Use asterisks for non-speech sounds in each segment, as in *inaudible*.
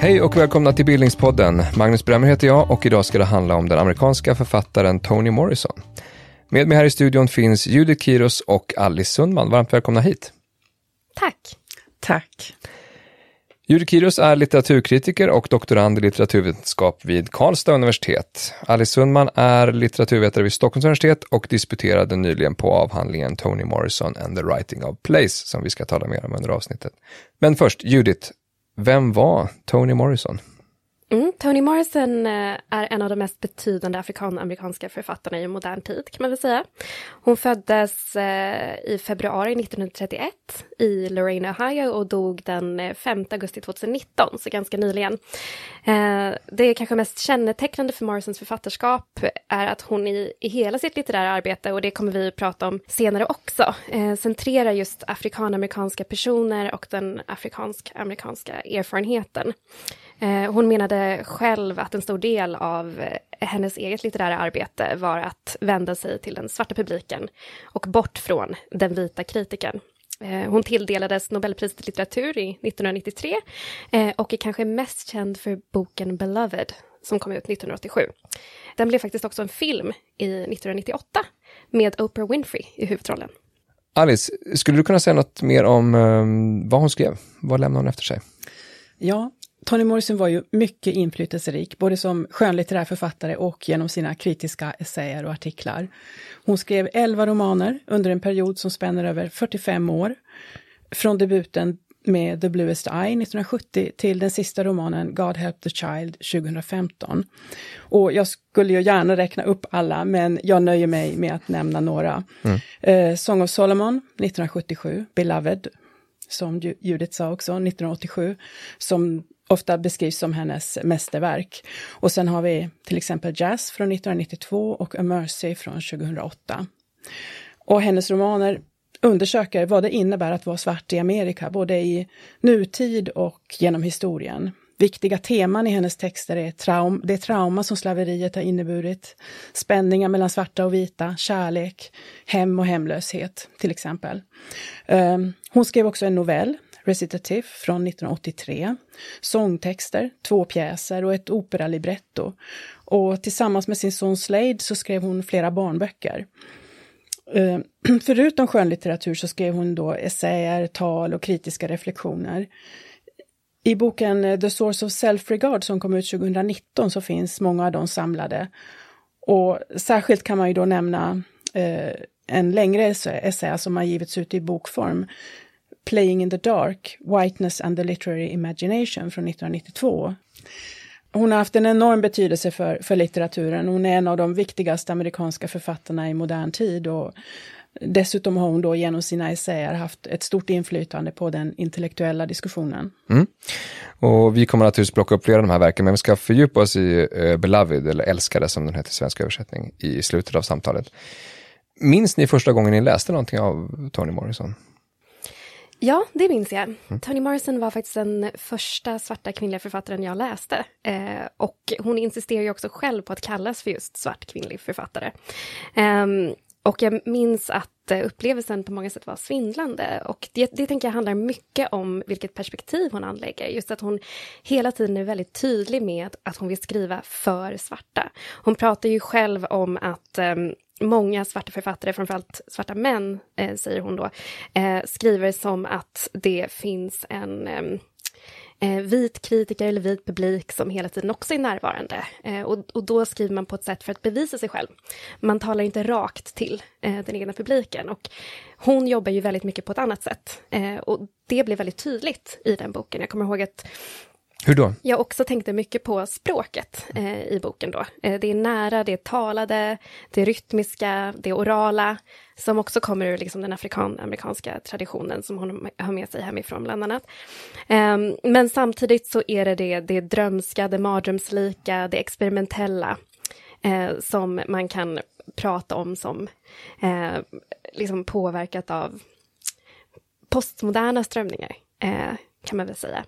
Hej och välkomna till Bildningspodden. Magnus Bremmer heter jag och idag ska det handla om den amerikanska författaren Toni Morrison. Med mig här i studion finns Judith Kiros och Alice Sundman. Varmt välkomna hit. Tack. Tack. Juri Kiros är litteraturkritiker och doktorand i litteraturvetenskap vid Karlstad universitet. Alice Sundman är litteraturvetare vid Stockholms universitet och disputerade nyligen på avhandlingen Toni Morrison and the Writing of Place, som vi ska tala mer om under avsnittet. Men först, Judith, vem var Toni Morrison? Mm, Toni Morrison eh, är en av de mest betydande afrikanamerikanska författarna i modern tid, kan man väl säga. Hon föddes eh, i februari 1931 i Lorraine, Ohio och dog den eh, 5 augusti 2019, så ganska nyligen. Det kanske mest kännetecknande för Morrisons författarskap är att hon i, i hela sitt litterära arbete, och det kommer vi prata om senare också, centrerar just afrikanamerikanska personer och den afrikansk-amerikanska erfarenheten. Eh, hon menade själv att en stor del av eh, hennes eget litterära arbete var att vända sig till den svarta publiken och bort från den vita kritiken. Eh, hon tilldelades Nobelpriset i litteratur i 1993 och är kanske mest känd för boken Beloved som kom ut 1987. Den blev faktiskt också en film i 1998 med Oprah Winfrey i huvudrollen. Alice, skulle du kunna säga något mer om vad hon skrev? Vad lämnade hon efter sig? Ja, Toni Morrison var ju mycket inflytelserik, både som skönlitterär författare och genom sina kritiska essäer och artiklar. Hon skrev elva romaner under en period som spänner över 45 år. Från debuten med The Bluest Eye 1970 till den sista romanen God Help the Child 2015. Och jag skulle ju gärna räkna upp alla, men jag nöjer mig med att nämna några. Mm. Eh, Song of Solomon 1977, Beloved, som Judith sa också, 1987, som ofta beskrivs som hennes mästerverk. Och sen har vi till exempel Jazz från 1992 och A Mercy från 2008. Och hennes romaner undersöker vad det innebär att vara svart i Amerika, både i nutid och genom historien. Viktiga teman i hennes texter är traum, det trauma som slaveriet har inneburit, spänningar mellan svarta och vita, kärlek, hem och hemlöshet till exempel. Ehm, hon skrev också en novell Recitative från 1983, sångtexter, två pjäser och ett operalibretto. Och tillsammans med sin son Slade så skrev hon flera barnböcker. Eh, *clears throat* förutom skönlitteratur så skrev hon då essäer, tal och kritiska reflektioner. I boken eh, The Source of Self-Regard som kom ut 2019 så finns många av dem samlade. Och särskilt kan man ju då nämna eh, en längre essä som har givits ut i bokform Playing in the Dark, Whiteness and the Literary Imagination från 1992. Hon har haft en enorm betydelse för, för litteraturen. Hon är en av de viktigaste amerikanska författarna i modern tid och Dessutom har hon då genom sina essäer haft ett stort inflytande på den intellektuella diskussionen. Mm. Och vi kommer naturligtvis plocka upp flera av de här verken, men vi ska fördjupa oss i uh, Beloved, eller Älskade som den heter i svensk översättning, i slutet av samtalet. Minns ni första gången ni läste någonting av Toni Morrison? Ja, det minns jag. Mm. Toni Morrison var faktiskt den första svarta kvinnliga författaren jag läste. Eh, och hon insisterar ju också själv på att kallas för just svart kvinnlig författare. Eh, och jag minns att eh, upplevelsen på många sätt var svindlande. Och det, det tänker jag handlar mycket om vilket perspektiv hon anlägger. Just att hon hela tiden är väldigt tydlig med att hon vill skriva för svarta. Hon pratar ju själv om att um, många svarta författare, framförallt svarta män, eh, säger hon då, eh, skriver som att det finns en eh, eh, vit kritiker eller vit publik som hela tiden också är närvarande. Eh, och, och, då skriver man på ett sätt för att bevisa sig själv. Man talar inte rakt till eh, den egna publiken. Och hon jobbar ju väldigt mycket på ett annat sätt. Eh, och det blir väldigt tydligt i den boken. Jag kommer ihåg att hur då? Jag också tänkte mycket på språket eh, i boken då. Eh, det är nära, det är talade, det är rytmiska, det är orala, som också kommer ur liksom, den afrikan-amerikanska traditionen som hon har med sig hemifrån bland annat. Eh, men samtidigt så är det det, det drömska, det mardrömslika, det experimentella eh, som man kan prata om som eh, liksom påverkat av postmoderna strömningar. Eh, kan man väl säga.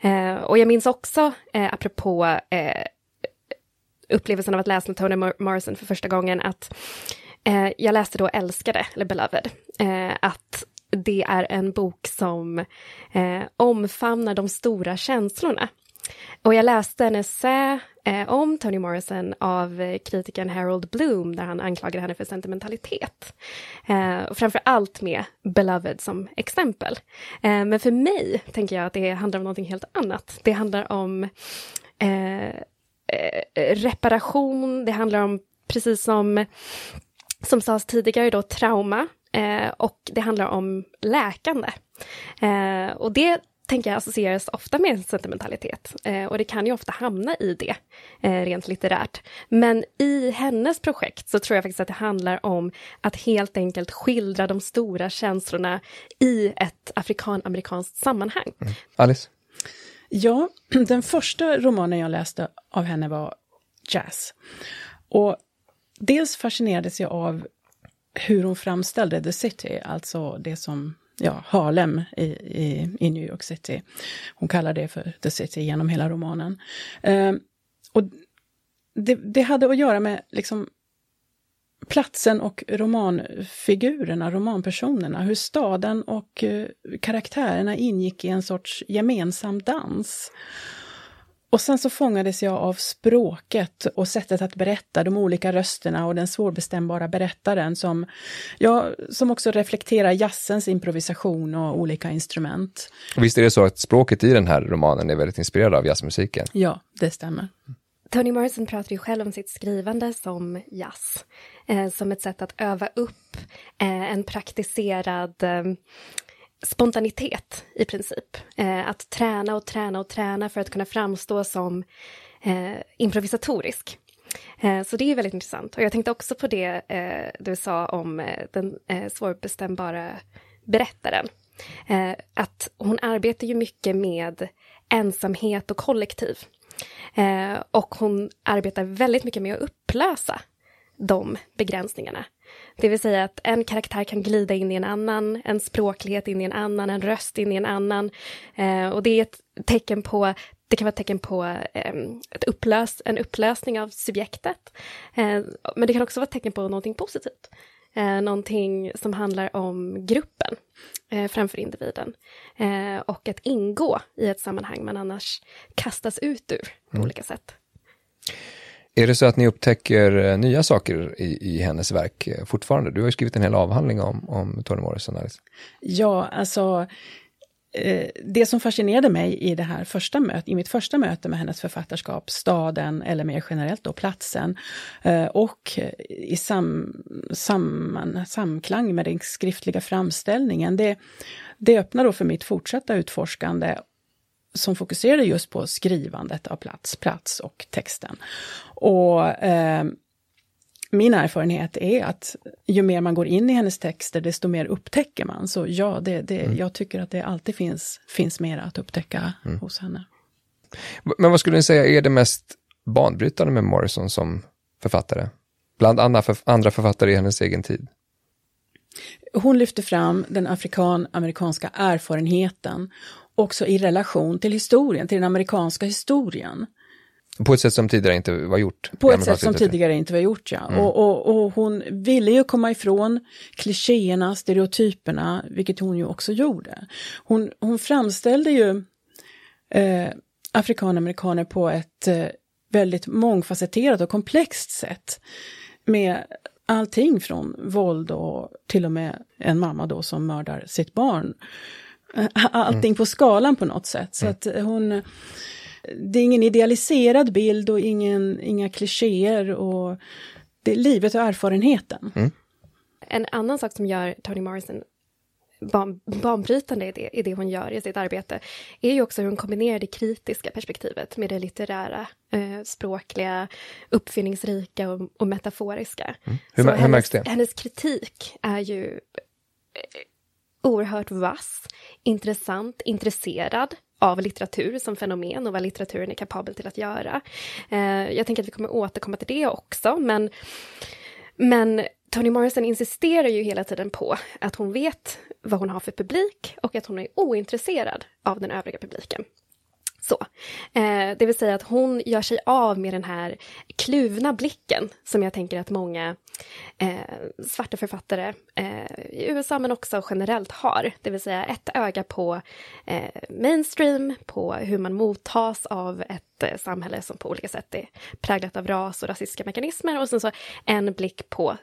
Eh, och jag minns också, eh, apropå eh, upplevelsen av att läsa Toni Morrison för första gången att eh, jag läste då Älskade, eller Beloved, eh, att det är en bok som eh, omfamnar de stora känslorna. Och jag läste en essä eh, om Toni Morrison av eh, kritikern Harold Bloom där han anklagade henne för sentimentalitet. Eh, framför allt med Beloved som exempel. Eh, men för mig tänker jag att det handlar om någonting helt annat. Det handlar om eh, eh reparation, det handlar om, precis som, som sades tidigare, då, trauma. Eh, och det handlar om läkande. Eh, och det tänker jag associeras ofta med sentimentalitet. Eh, och det kan ju ofta hamna i det, eh, rent litterärt. Men i hennes projekt så tror jag faktiskt att det handlar om att helt enkelt skildra de stora känslorna i ett afrikan-amerikanskt sammanhang. Mm. Alice? Ja, *clears throat* den första romanen jag läste av henne var Jazz. Och dels fascinerades jag av hur hon framställde The City, alltså det som ja, Harlem i, i, i, New York City. Hon kallar det för The City genom hela romanen. Eh, och det, det, hade att göra med liksom platsen och romanfigurerna, romanpersonerna, hur staden och eh, karaktärerna ingick i en sorts gemensam dans. Och sen så fångades jag av språket och sättet att berätta, de olika rösterna och den svårbestämbara berättaren som, ja, som också reflekterar jazzens improvisation och olika instrument. Och visst är det så att språket i den här romanen är väldigt inspirerad av jazzmusiken? Ja, det stämmer. Toni Morrison pratar ju själv om sitt skrivande som jazz, eh, som ett sätt att öva upp eh, en praktiserad eh, spontanitet i princip. Eh, att träna och träna och träna för att kunna framstå som eh, improvisatorisk. Eh, så det är väldigt intressant. Och jag tänkte också på det eh, du sa om eh, den eh, svårbestämbara berättaren. Eh, att hon arbetar ju mycket med ensamhet och kollektiv. Eh, och hon arbetar väldigt mycket med att upplösa de begränsningarna. Det vill säga att en karaktär kan glida in i en annan, en språklighet in i en annan, en röst in i en annan. Eh, och det är ett tecken på det kan vara ett tecken på eh, ett upplös, en upplösning av subjektet. Eh, men det kan också vara ett tecken på någonting positivt. Eh, någonting som handlar om gruppen eh, framför individen. Eh, och att ingå i ett sammanhang man annars kastas ut ur på mm. olika sätt. Är det så att ni upptäcker eh, nya saker i, i hennes verk eh, fortfarande? Du har ju skrivit en hel avhandling om, om Toni Morrison, Alice. Ja, alltså eh, det som fascinerade mig i, det här första mötet, i mitt första möte med hennes författarskap, staden eller mer generellt då platsen, och i sam, sam, samklang med den skriftliga framställningen, det, det öppnar då för mitt fortsatta utforskande som fokuserade just på skrivandet av plats, plats och texten. Och eh, min erfarenhet är att ju mer man går in i hennes texter, desto mer upptäcker man. Så ja, det, det, mm. jag tycker att det alltid finns, finns mer att upptäcka mm. hos henne. Men vad skulle ni säga är det mest banbrytande med Morrison som författare? Bland andra författare i hennes egen tid? Hon lyfter fram den afrikan-amerikanska erfarenheten också i relation till historien, till den amerikanska historien. På ett sätt som tidigare inte var gjort? På ett sätt som tidigare inte var gjort, ja. Mm. Och, och, och, hon ville ju komma ifrån klichéerna, stereotyperna, vilket hon ju också gjorde. Hon, hon framställde ju eh, afrikanamerikaner på ett eh, väldigt mångfacetterat och komplext sätt. Med allting från våld och till och med en mamma då som mördar sitt barn. *laughs* Allting mm. på skalan på något sätt. Så mm. att hon det är ingen idealiserad bild och ingen, inga klichéer och det är livet och erfarenheten. Mm. En annan sak som gör Toni Morrison ban, banbrytande i det, i det hon gör i sitt arbete är ju också hur hon kombinerar det kritiska perspektivet med det litterära, eh, språkliga, uppfinningsrika och, och metaforiska. Mm. Hur, hur hennes, märks det? Hennes kritik är ju eh, oerhört vass, intressant, intresserad av litteratur som fenomen och vad litteraturen är kapabel till att göra. Eh, jag tänker att vi kommer återkomma till det också, men, men Toni Morrison insisterar ju hela tiden på att hon vet vad hon har för publik och att hon är ointresserad av den övriga publiken. Så. Eh, det vill säga att hon gör sig av med den här kluvna blicken som jag tänker att många eh, svarta författare eh, i USA men också generellt har. Det vill säga ett öga på eh, mainstream, på hur man mottas av ett eh, samhälle som på olika sätt är präglat av ras och rasistiska mekanismer och sen så en blick på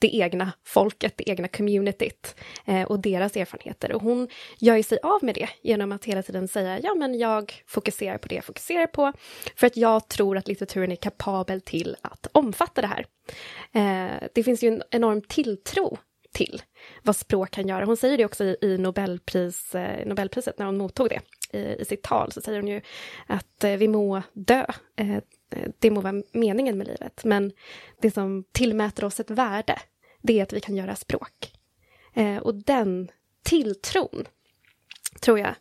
det egna folket, det egna communityt eh, och deras erfarenheter. Och hon gör ju sig av med det genom att hela tiden säga ja, men jag fokuserar på det jag fokuserar på för att jag tror att litteraturen är kapabel till att omfatta det här. Eh, det finns ju en enorm tilltro till vad språk kan göra. Hon säger det också i Nobelpris, eh, Nobelpriset när hon mottog det i, sitt tal, så säger hon ju att vi må dö Eh, det må vara meningen med livet, men det som tillmäter oss ett värde, det är att vi kan göra språk. Eh, och den tilltron, tror jag,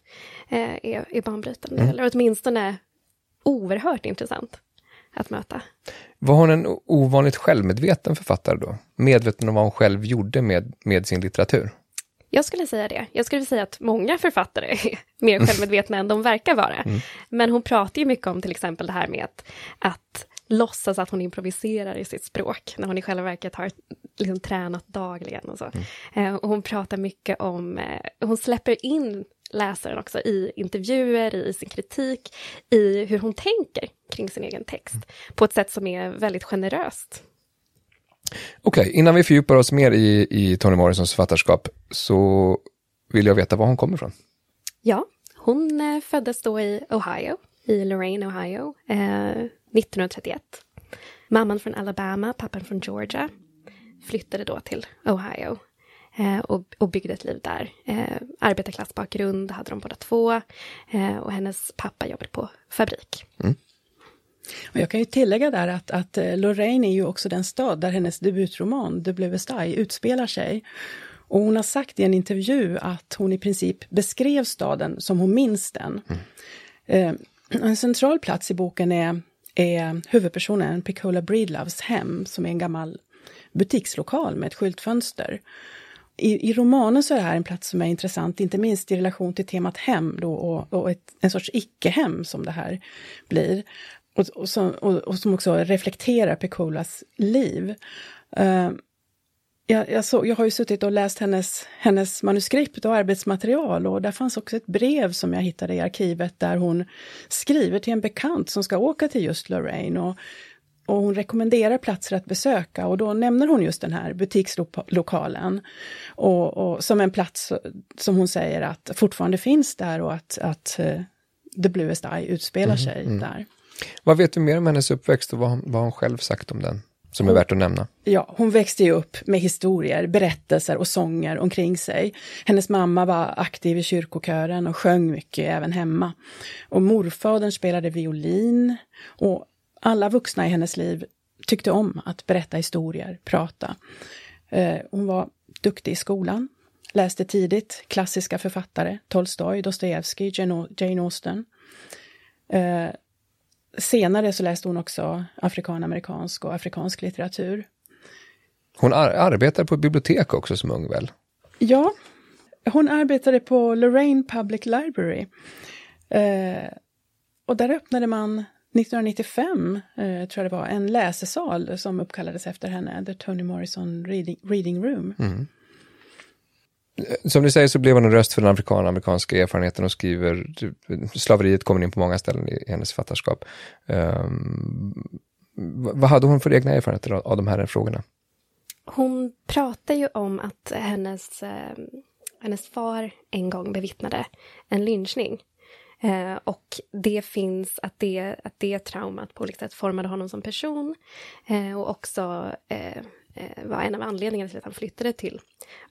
eh, är, är banbrytande, mm. eller åtminstone oerhört intressant att möta. Var hon en ovanligt självmedveten författare då? Medveten om vad hon själv gjorde med, med sin litteratur? Jag skulle säga det. Jag skulle säga att många författare är mer självmedvetna än de verkar vara. Mm. Men hon pratar ju mycket om till exempel det här med att, att låtsas att hon improviserar i sitt språk, när hon i själva verket har liksom tränat dagligen och så. Mm. Eh, och hon pratar mycket om, eh, hon släpper in läsaren också i intervjuer, i sin kritik, i hur hon tänker kring sin egen text, mm. på ett sätt som är väldigt generöst. Okej, okay, innan vi fördjupar oss mer i, i Toni Morrisons författarskap så vill jag veta var hon kommer ifrån. Ja, hon eh, föddes då i Ohio, i Lorain, Ohio, eh, 1931. Mamman från Alabama, pappan från Georgia. Flyttade då till Ohio eh, och, och, byggde ett liv där. Eh, arbetarklassbakgrund hade de båda två eh, och hennes pappa jobbade på fabrik. Mm. Och jag kan ju tillägga där att, att eh, Lorraine är ju också den stad där hennes debutroman The Blue Sty utspelar sig. Och hon har sagt i en intervju att hon i princip beskrev staden som hon minns den. Mm. Eh, en central plats i boken är, är huvudpersonen Piccola Breedloves hem, som är en gammal butikslokal med ett skyltfönster. I, I, romanen så är det här en plats som är intressant, inte minst i relation till temat hem då, och, och ett, en sorts icke-hem som det här blir. Och, och, som, och, och som också reflekterar Pecolas liv. Uh, jag, jag, så, jag har ju suttit och läst hennes, hennes manuskript och arbetsmaterial och där fanns också ett brev som jag hittade i arkivet där hon skriver till en bekant som ska åka till just Lorraine och, och hon rekommenderar platser att besöka och då nämner hon just den här butikslokalen. Och, och som en plats som hon säger att fortfarande finns där och att, att uh, The Bluest Eye utspelar mm, sig mm. där. Vad vet du mer om hennes uppväxt och vad, hon, vad hon själv sagt om den? Som är värt att nämna. Ja, hon växte ju upp med historier, berättelser och sånger omkring sig. Hennes mamma var aktiv i kyrkokören och sjöng mycket även hemma. Och morfadern spelade violin och alla vuxna i hennes liv tyckte om att berätta historier, prata. Eh, hon var duktig i skolan, läste tidigt klassiska författare, Tolstoj, Dostojevskij, Jane Austen. Senare så läste hon också afrikanamerikansk och afrikansk litteratur. Hon ar arbetar på ett bibliotek också som ung väl? Ja, hon arbetade på Lorraine Public Library. Eh, och där öppnade man 1995, eh, tror jag det var, en läsesal som uppkallades efter henne, The Toni Morrison Reading, Reading Room. Mm. Eh, som du säger så blev hon en röst för den afrikan-amerikanska erfarenheten och skriver, typ, slaveriet kommer in på många ställen i hennes författarskap. Um, vad hade hon för egna erfarenheter av, av de här frågorna? Hon pratar ju om att hennes, eh, hennes far en gång bevittnade en lynchning. Eh, och det finns att det, att det traumat på olika sätt formade honom som person eh, och också eh, eh var en av anledningarna till att han flyttade till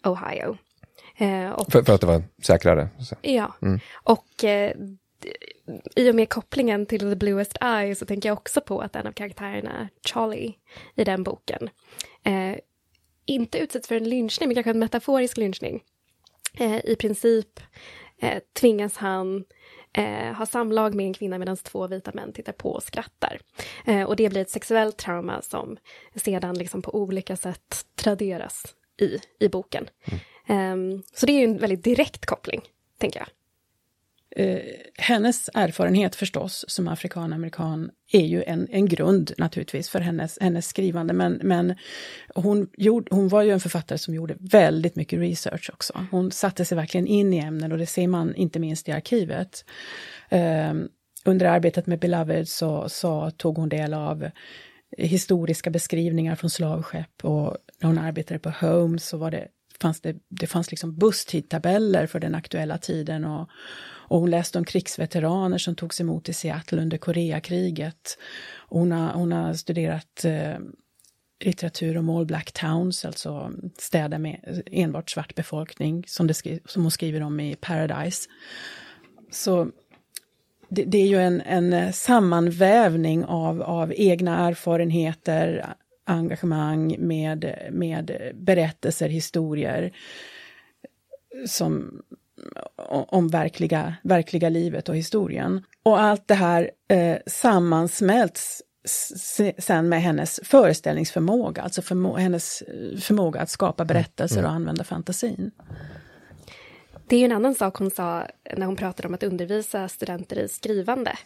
Ohio. Eh, och, för, för, att det var säkrare? Så. Ja, mm. och eh, i och med kopplingen till The Bluest Eye så tänker jag också på att en av karaktärerna, Charlie, i den boken, eh, inte utsätts för en lynchning, men kanske en metaforisk lynchning. Eh, I princip eh, tvingas han eh, ha samlag med en kvinna medan två vita män tittar på och skrattar. Eh, och det blir ett sexuellt trauma som sedan liksom på olika sätt traderas i, i boken. Um, så det är ju en väldigt direkt koppling, tänker jag. eh, hennes erfarenhet förstås som afrikan-amerikan är ju en, en grund naturligtvis för hennes, hennes skrivande, men, men hon, gjorde, hon var ju en författare som gjorde väldigt mycket research också. Hon satte sig verkligen in i ämnen och det ser man inte minst i arkivet. Eh, under arbetet med Beloved så, så tog hon del av historiska beskrivningar från slavskepp och när hon arbetade på Holmes så var det, fanns det, det fanns liksom busstidtabeller för den aktuella tiden och, och hon läste om krigsveteraner som togs emot i Seattle under Koreakriget. hon, har, hon har studerat eh, litteratur om All Black Towns, alltså städer med enbart svart befolkning, som, det skri, som hon skriver om i Paradise. Så det, det är ju en, en sammanvävning av, av egna erfarenheter, engagemang med, med berättelser, historier som, om verkliga, verkliga livet och historien. Och allt det här eh, sammansmälts sen med hennes föreställningsförmåga, alltså förmo hennes förmåga att skapa berättelser och använda fantasin. Det är ju en annan sak hon sa när hon pratade om att undervisa studenter i skrivande.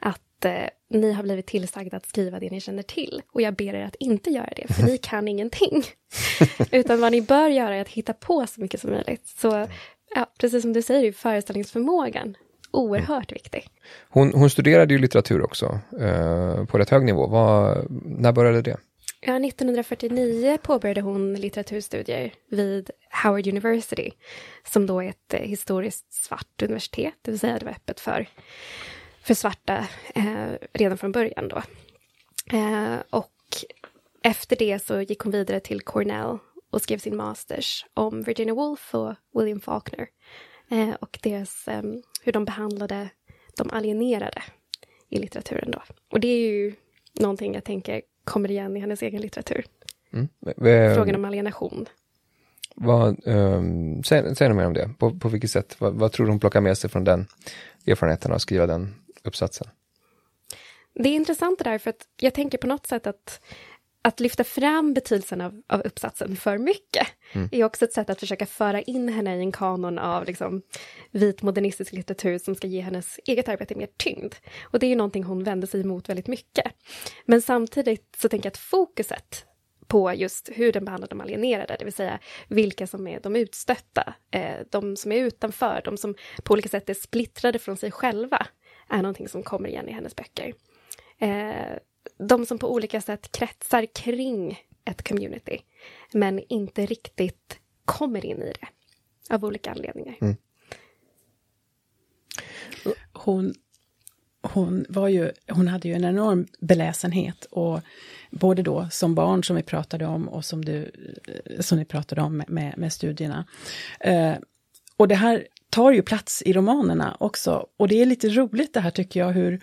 Att eh, ni har blivit tillsagda att skriva det ni känner till och jag ber er att inte göra det, för ni *laughs* kan ingenting. *laughs* Utan vad ni bör göra är att hitta på så mycket som möjligt. Så ja, precis som du säger, föreställningsförmågan oerhört viktig. Hon, hon studerade ju litteratur också eh, på rätt hög nivå. Var, när började det? Ja, 1949 påbörjade hon litteraturstudier vid Howard University, som då är ett eh, historiskt svart universitet, det vill säga det var öppet för, för svarta eh, redan från början då. Eh, och efter det så gick hon vidare till Cornell och skrev sin masters om Virginia Woolf och William Faulkner eh, och deras, eh, hur de behandlade de alienerade i litteraturen då. Och det är ju någonting jag tänker kommer igen i hennes egen litteratur. Mm. Frågan om alienation. Vad, um, säg, säg något mer om det. På, på vilket sätt? Vad, vad tror du hon plockar med sig från den erfarenheten av att skriva den uppsatsen? Det är intressant det där, för att jag tänker på något sätt att att lyfta fram betydelsen av, av uppsatsen för mycket mm. är också ett sätt att försöka föra in henne i en kanon av liksom, vit modernistisk litteratur som ska ge hennes eget arbete mer tyngd. Och det är ju någonting hon vänder sig emot väldigt mycket. Men samtidigt så tänker jag att fokuset på just hur den behandlar de alienerade, det vill säga vilka som är de utstötta, eh, de som är utanför, de som på olika sätt är splittrade från sig själva, är någonting som kommer igen i hennes böcker. Eh, de som på olika sätt kretsar kring ett community, men inte riktigt kommer in i det av olika anledningar. Mm. Hon, hon, var ju, hon hade ju en enorm beläsenhet och både då som barn som vi pratade om och som, du, som ni pratade om med, med studierna. Eh, och det här tar ju plats i romanerna också. Och det är lite roligt det här tycker jag, hur,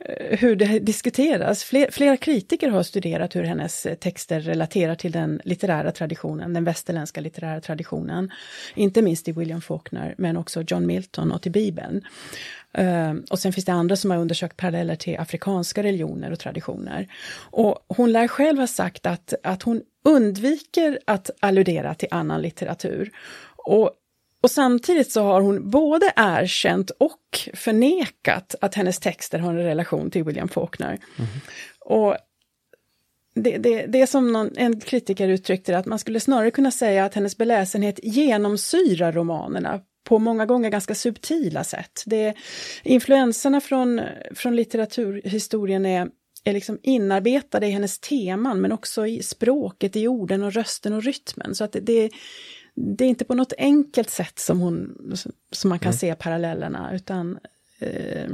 eh, hur det diskuteras. Fler, flera kritiker har studerat hur hennes eh, texter relaterar till den litterära traditionen, den västerländska litterära traditionen. Inte minst i William Faulkner, men också John Milton och till Bibeln. Eh, och sen finns det andra som har undersökt paralleller till afrikanska religioner och traditioner. Och hon lär själv ha sagt att, att hon undviker att alludera till annan litteratur. Och och samtidigt så har hon både erkänt och förnekat att hennes texter har en relation till William Faulkner. Mm. Och det, det, det är som någon, en kritiker uttryckte det, att man skulle snarare kunna säga att hennes beläsenhet genomsyrar romanerna på många gånger ganska subtila sätt. Det, influenserna från, från litteraturhistorien är, är liksom inarbetade i hennes teman, men också i språket, i orden och rösten och rytmen. Så att det, det det är inte på något enkelt sätt som, hon, som man kan mm. se parallellerna, utan eh...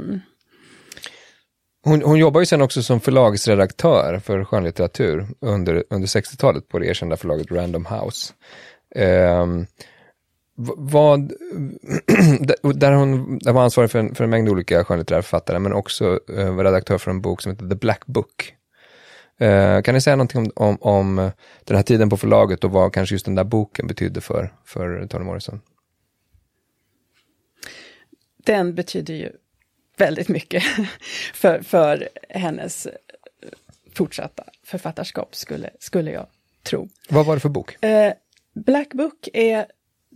hon, hon jobbar ju sen också som förlagsredaktör för skönlitteratur under, under 60-talet på det erkända förlaget Random House. Eh, vad, *clears throat* där hon där var ansvarig för en, för en mängd olika skönlitterära författare, men också eh, redaktör för en bok som heter The Black Book, Eh, kan ni säga någonting om, om, om, den här tiden på förlaget och vad kanske just den där boken betydde för, för Toni Morrison? Den betyder ju väldigt mycket *laughs* för, för hennes fortsatta författarskap, skulle, skulle jag tro. Vad var det för bok? Eh, Black Book är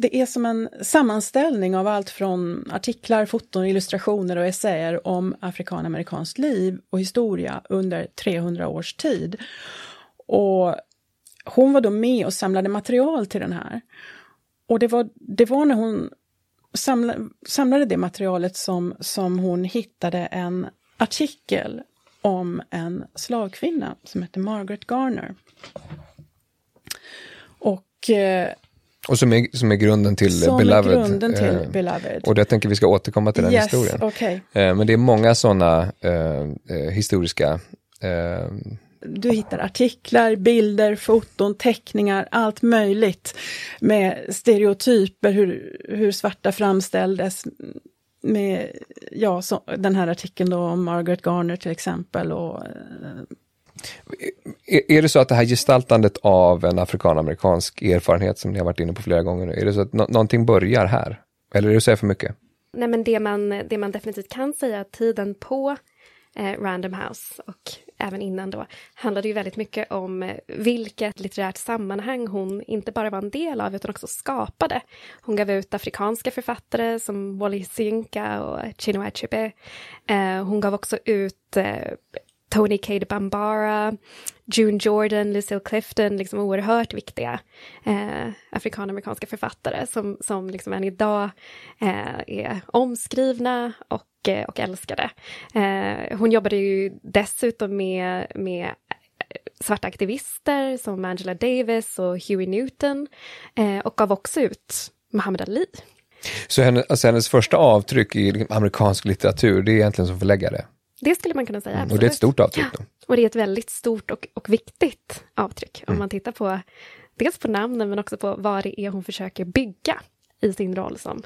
det är som en sammanställning av allt från artiklar, foton, illustrationer och essäer om afrikanamerikanskt liv och historia under 300 års tid. Och hon var då med och samlade material till den här. Och det var, det var när hon samlade, samlade det materialet som, som hon hittade en artikel om en slavkvinna som hette Margaret Garner. Och eh, och som är, som är grunden till som Beloved. Är grunden till eh, Beloved. Och det tänker vi ska återkomma till den yes, historien. Okay. Eh, men det är många sådana eh, historiska du hittar artiklar, bilder, foton, teckningar, allt möjligt med stereotyper, hur, hur svarta framställdes. Med, ja, så, den här artikeln då om Margaret Garner till exempel. Och, är det så att det här gestaltandet av en afrikanamerikansk erfarenhet som ni har varit inne på flera gånger nu, är det så att no någonting börjar här? Eller är det att säga för mycket? Nej, men det man, det man definitivt kan säga, att tiden på eh, Random House och även innan då, handlade ju väldigt mycket om vilket litterärt sammanhang hon inte bara var en del av utan också skapade. Hon gav ut afrikanska författare som Wally Sinka och Chinua Achebe. Eh, hon gav också ut eh, Tony Cade Bambara, June Jordan, Lucille Clifton, liksom oerhört viktiga eh, afrikanamerikanska författare som, som liksom än idag eh, är omskrivna och, eh, och älskade. Eh, hon jobbade ju dessutom med, med eh, svarta aktivister som Angela Davis och Huey Newton eh, och gav också ut Muhammad Ali. Så hennes, alltså hennes första avtryck i amerikansk litteratur, det är egentligen som förläggare? Det skulle man kunna säga. Mm, och det är ett stort avtryck då? Och det är ett väldigt stort och, och viktigt avtryck mm. om man tittar på dels på namnen men också på vad det är hon försöker bygga i sin roll som,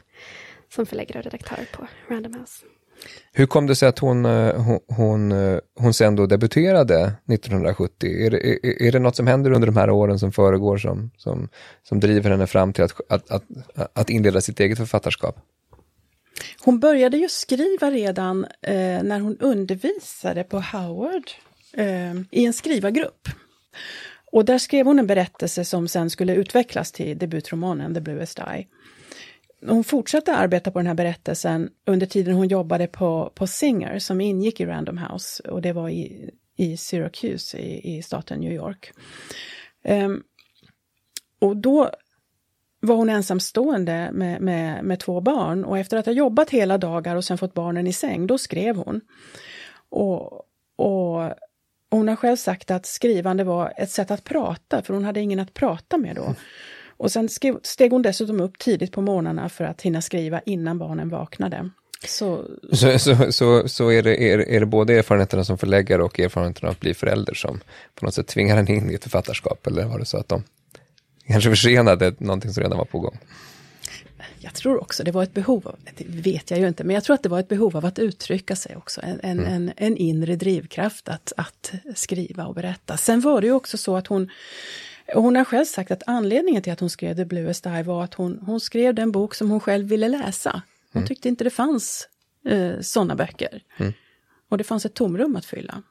som förläggare och redaktör på Random House. Hur kom det sig att hon, eh, hon, hon, eh, hon sen då debuterade 1970? Är det, är, är det något som händer under de här åren som föregår som, som, som driver henne fram till att, att, att, att inleda sitt eget författarskap? Hon började ju skriva redan eh, när hon undervisade på Howard eh, i en skrivargrupp. Och där skrev hon en berättelse som sen skulle utvecklas till debutromanen The Bluest Eye. Hon fortsatte arbeta på den här berättelsen under tiden hon jobbade på, på Singer som ingick i Random House och det var i, i Syracuse i, i staten New York. Um, och då var hon ensamstående med, med, med två barn och efter att ha jobbat hela dagar och sen fått barnen i säng, då skrev hon. Och, och hon har själv sagt att skrivande var ett sätt att prata, för hon hade ingen att prata med då. Och sen skrev, steg hon dessutom upp tidigt på morgnarna för att hinna skriva innan barnen vaknade. Så, så, så, så, så är, det, är, är det både erfarenheterna som förläggare och erfarenheterna av att bli förälder som på något sätt tvingar henne in i ett författarskap, eller var det så att de kanske försenade någonting som redan var på gång. Jag tror också det var ett behov, av, det vet jag ju inte, men jag tror att det var ett behov av att uttrycka sig också. En, en, mm. en, en inre drivkraft att, att skriva och berätta. Sen var det ju också så att hon hon har själv sagt att anledningen till att hon skrev The Bluest Eye var att hon, hon skrev den bok som hon själv ville läsa. Hon mm. tyckte inte det fanns eh, sådana böcker. Mm. Och det fanns ett tomrum att fylla.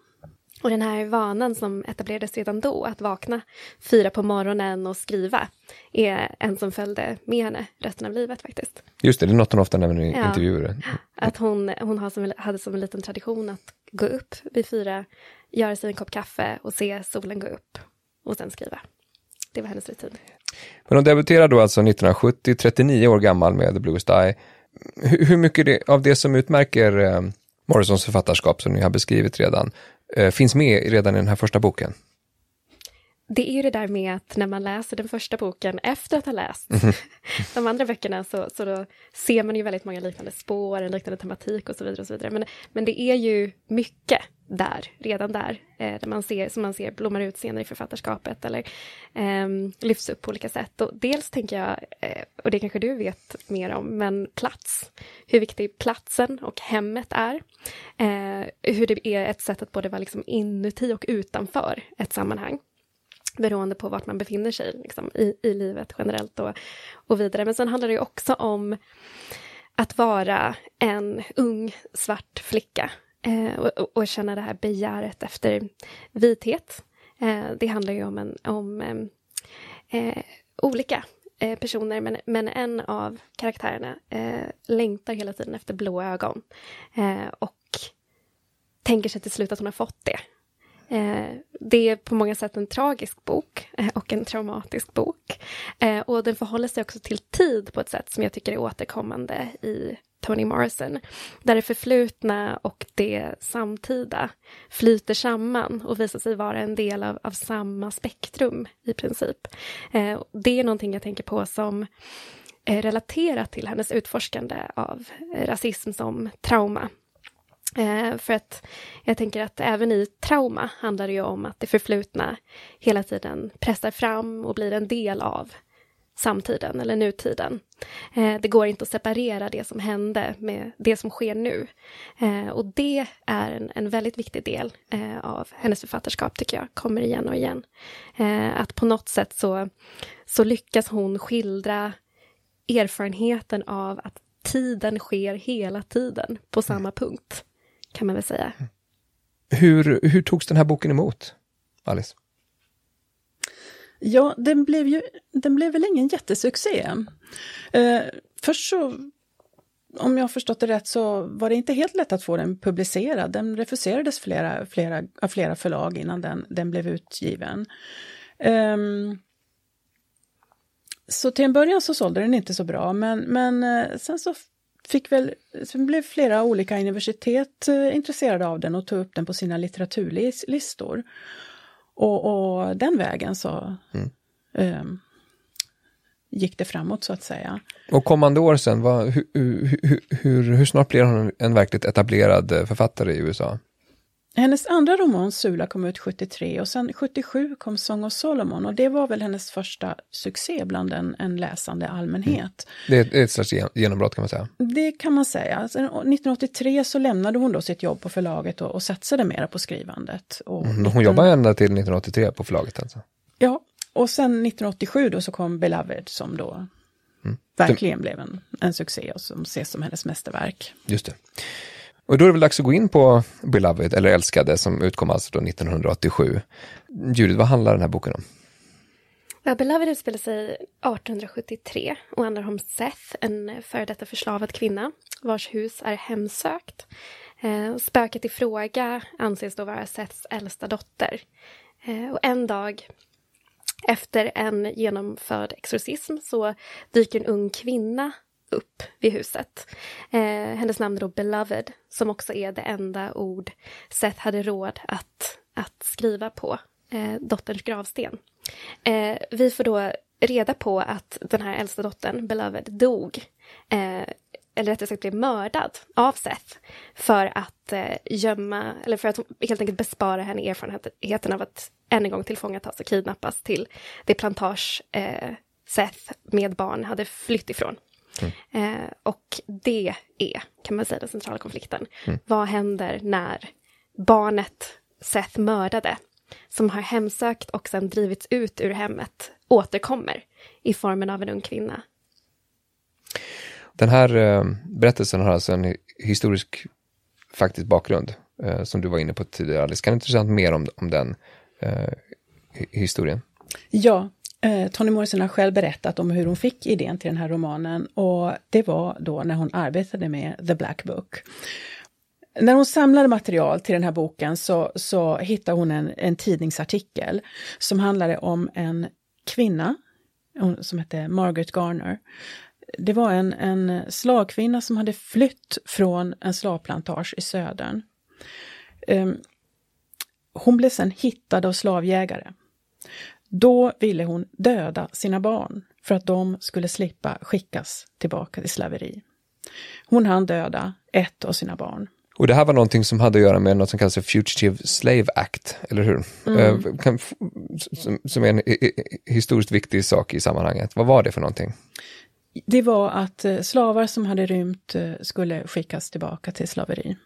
Och den här vanan som etablerades redan då, att vakna fyra på morgonen och skriva, är en som följde med henne resten av livet faktiskt. Just det, det är något hon ofta nämner i ja. intervjuer. Att hon, hon har som, hade som en liten tradition att gå upp vid fyra, göra sig en kopp kaffe och se solen gå upp och sen skriva. Det var hennes rutin. Men hon debuterade då alltså 1970, 39 år gammal med The Bluest Eye. Hur, mycket av det som utmärker eh, Morrisons författarskap som ni har beskrivit redan, finns med redan i den här första boken? Det är ju det där med att när man läser den första boken efter att ha läst mm. *laughs* de andra böckerna så, så då ser man ju väldigt många liknande spår, en liknande tematik och så vidare. och så vidare. Men, men det är ju mycket där, redan där, eh, där man ser, som man ser blommar ut senare i författarskapet eller eh, lyfts upp på olika sätt. Och dels tänker jag, eh, och det kanske du vet mer om, men plats. Hur viktig platsen och hemmet är. Eh, hur det är ett sätt att både vara liksom inuti och utanför ett sammanhang beroende på vart man befinner sig liksom, i, i livet generellt och, och vidare. Men sen handlar det också om att vara en ung svart flicka eh, och, och, känna det här begäret efter vithet. Eh, det handlar ju om, en, om eh, olika eh, personer, men, men en av karaktärerna eh, längtar hela tiden efter blå ögon. Eh, och tänker sig till slut att hon har fått det. Eh, det är på många sätt en tragisk bok eh, och en traumatisk bok. Eh, och den förhåller sig också till tid på ett sätt som jag tycker är återkommande i Toni Morrison, där det förflutna och det samtida flyter samman och visar sig vara en del av, av samma spektrum i princip. Eh, det är någonting jag tänker på som eh, relaterat till hennes utforskande av rasism som trauma. Eh, för att jag tänker att även i trauma handlar det ju om att det förflutna hela tiden pressar fram och blir en del av samtiden eller nutiden. Eh, det går inte att separera det som hände med det som sker nu. Eh, och det är en, en väldigt viktig del eh, av hennes författarskap, tycker jag, kommer igen och igen. Att på något sätt så, så lyckas hon skildra erfarenheten av att tiden sker hela tiden på samma punkt, kan man väl säga. Hur, hur togs den här boken emot, Alice? Ja, den blev ju den blev väl ingen jättesuccé. Eh, först så, om jag har förstått det rätt, så var det inte helt lätt att få den publicerad. Den refuserades flera, flera, av flera förlag innan den, den blev utgiven. Eh, så till en början så sålde den inte så bra, men, men eh, sen så fick väl, sen blev flera olika universitet eh, intresserade av den och tog upp den på sina litteraturlistor. Och, och den vägen så mm. eh, gick det framåt så att säga. Och kommande år sen, vad, hur, hur, hur, hur snart blir hon en verkligt etablerad eh, författare i USA? Hennes andra roman Sula kom ut 73 och sen 77 kom Song of Solomon och det var väl hennes första succé bland en, en läsande allmänhet. Mm. Det är ett slags genombrott kan man säga. Det kan man säga. Sen 1983 så lämnade hon då sitt jobb på förlaget och, och satsade mera på skrivandet. Och mm, hon 19... jobbade ända till 1983 på förlaget alltså? Ja, och sen 1987 då så kom Beloved som då mm. verkligen blev en, en succé och som ses som hennes mästerverk. Just det. Och då är det väl dags att gå in på Beloved, eller Älskade, som utkom alltså då 1987. Judith, vad handlar den här boken om? Ja, Beloved utspelar sig 1873 och handlar om Seth, en före detta förslavad kvinna vars hus är hemsökt. Eh, spöket i fråga anses då vara Seths äldsta dotter. Eh, och en dag efter en genomförd exorcism så dyker en ung kvinna upp vid huset. Eh, hennes namn är då Beloved, som också är det enda ord Seth hade råd att, att skriva på eh, dotterns gravsten. Eh, vi får då reda på att den här äldsta dottern, Beloved, dog eh, eller rättare sagt blev mördad av Seth för att eh, gömma, eller för att helt enkelt bespara henne erfarenheten av att än en gång tillfångatas och kidnappas till det plantage eh, Seth med barn hade flytt ifrån. Mm. Eh, och det är, kan man säga, den centrala konflikten. Mm. Vad händer när barnet Seth mördade, som har hemsökt och sen drivits ut ur hemmet, återkommer i formen av en ung kvinna? Den här eh, berättelsen har alltså en historisk faktisk bakgrund, eh, som du var inne på tidigare Alice. Kan du säga mer om, om den eh, historien? Ja, Eh, Toni Morrison har själv berättat om hur hon fick idén till den här romanen och det var då när hon arbetade med The Black Book. När hon samlade material till den här boken så, så hittade hon en, en tidningsartikel som handlade om en kvinna som hette Margaret Garner. Det var en, en slavkvinna som hade flytt från en slavplantage i södern. Um, hon blev sen hittad av slavjägare. Då ville hon döda sina barn för att de skulle slippa skickas tillbaka till slaveri. Hon hann döda ett av sina barn. Och det här var någonting som hade att göra med något som kallas för Fugitive Slave Act, eller hur? Mm. Kan, som, är en historiskt viktig sak i sammanhanget. Vad var det för någonting? Det var att uh, slavar som hade rymt uh, skulle skickas tillbaka till slaveri.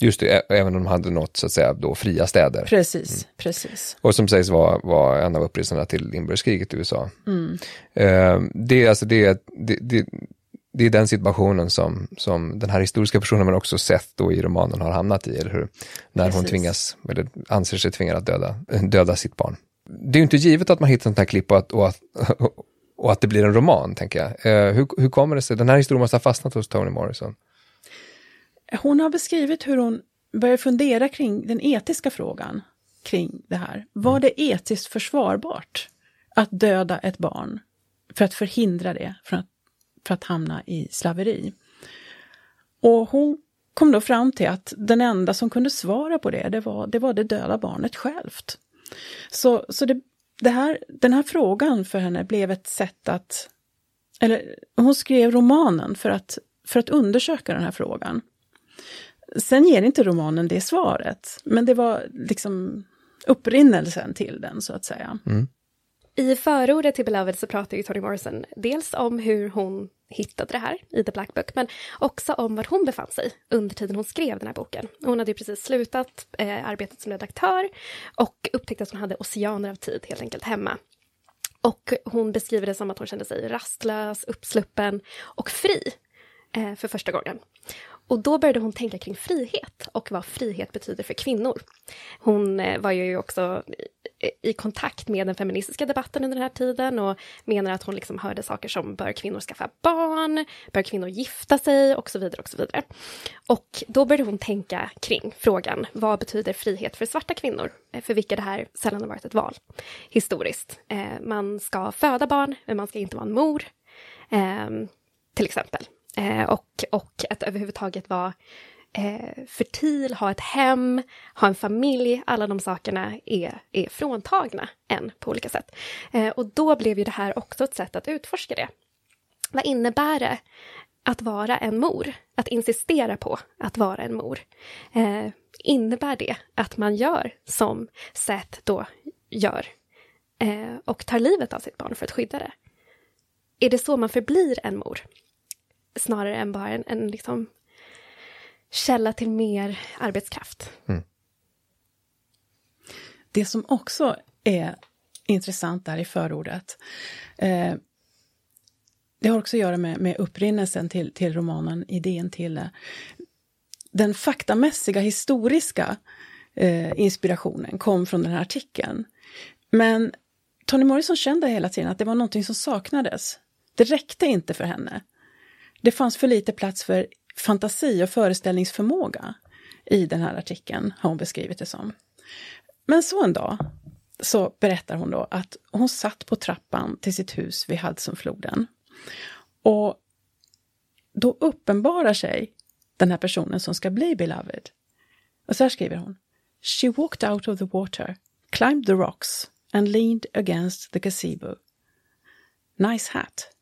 Just det, även om de hade nått så att säga då fria städer. Precis, mm. precis. Och som sägs vara var en av upprinnelserna till inbördeskriget i USA. Mm. Eh, det, är alltså, det, det, det, det är den situationen som, som den här historiska personen men också Seth då i romanen har hamnat i, eller hur? När precis. hon tvingas, eller anser sig tvingad att döda, döda sitt barn. Det är ju inte givet att man hittar sånt här klipp och att, och att, *laughs* och att det blir en roman, tänker jag. Eh, hur, hur kommer det sig? Den här historien måste ha fastnat hos Toni Morrison. Hon har beskrivit hur hon börjar fundera kring den etiska frågan kring det här. Var det etiskt försvarbart att döda ett barn för att förhindra det från att, för att hamna i slaveri? Och hon kom då fram till att den enda som kunde svara på det, det var det, var det döda barnet självt. Så, så det, det här, den här frågan för henne blev ett sätt att... Eller hon skrev romanen för att, för att undersöka den här frågan. Sen ger inte romanen det svaret, men det var liksom upprinnelsen till den, så att säga. Mm. I förordet till Beloved så pratar ju Toni Morrison dels om hur hon hittade det här i The Black Book, men också om var hon befann sig under tiden hon skrev den här boken. Hon hade ju precis slutat eh, arbetet som redaktör och upptäckte att hon hade oceaner av tid helt enkelt hemma. Och hon beskriver det som att hon kände sig rastlös, uppsluppen och fri eh, för första gången. Och då började hon tänka kring frihet och vad frihet betyder för kvinnor. Hon eh, var ju också i kontakt med den feministiska debatten under den här tiden och menar att hon liksom hörde saker som bör kvinnor skaffa barn, bör kvinnor gifta sig och så vidare och så vidare. Och då började hon tänka kring frågan, vad betyder frihet för svarta kvinnor? Eh, för vilka det här sällan har varit ett val historiskt. Eh, man ska föda barn, men man ska inte vara en mor, ehm, till exempel. Eh, och, och att överhuvudtaget vara eh, fertil, ha ett hem, ha en familj, alla de sakerna är, är fråntagna en på olika sätt. Eh, och då blev ju det här också ett sätt att utforska det. Vad innebär det att vara en mor? Att insistera på att vara en mor? Eh, innebär det att man gör som Seth då gör eh, och tar livet av sitt barn för att skydda det? Är det så man förblir en mor? Snarare än bara en, en liksom källa till mer arbetskraft. Mm. Det som också är intressant där i förordet, eh, det har också att göra med, med upprinnelsen till, till romanen, idén till den faktamässiga, historiska eh, inspirationen kom från den här artikeln. Men Toni Morrison kände hela tiden att det var någonting som saknades. Det räckte inte för henne. Det fanns för lite plats för fantasi och föreställningsförmåga i den här artikeln, har hon beskrivit det som. Men så en dag så berättar hon då att hon satt på trappan till sitt hus vid Hudsonfloden. Och då uppenbarar sig den här personen som ska bli beloved. Och så här skriver hon. She walked out of the water, climbed the rocks and leaned against the gazebo. Nice hat.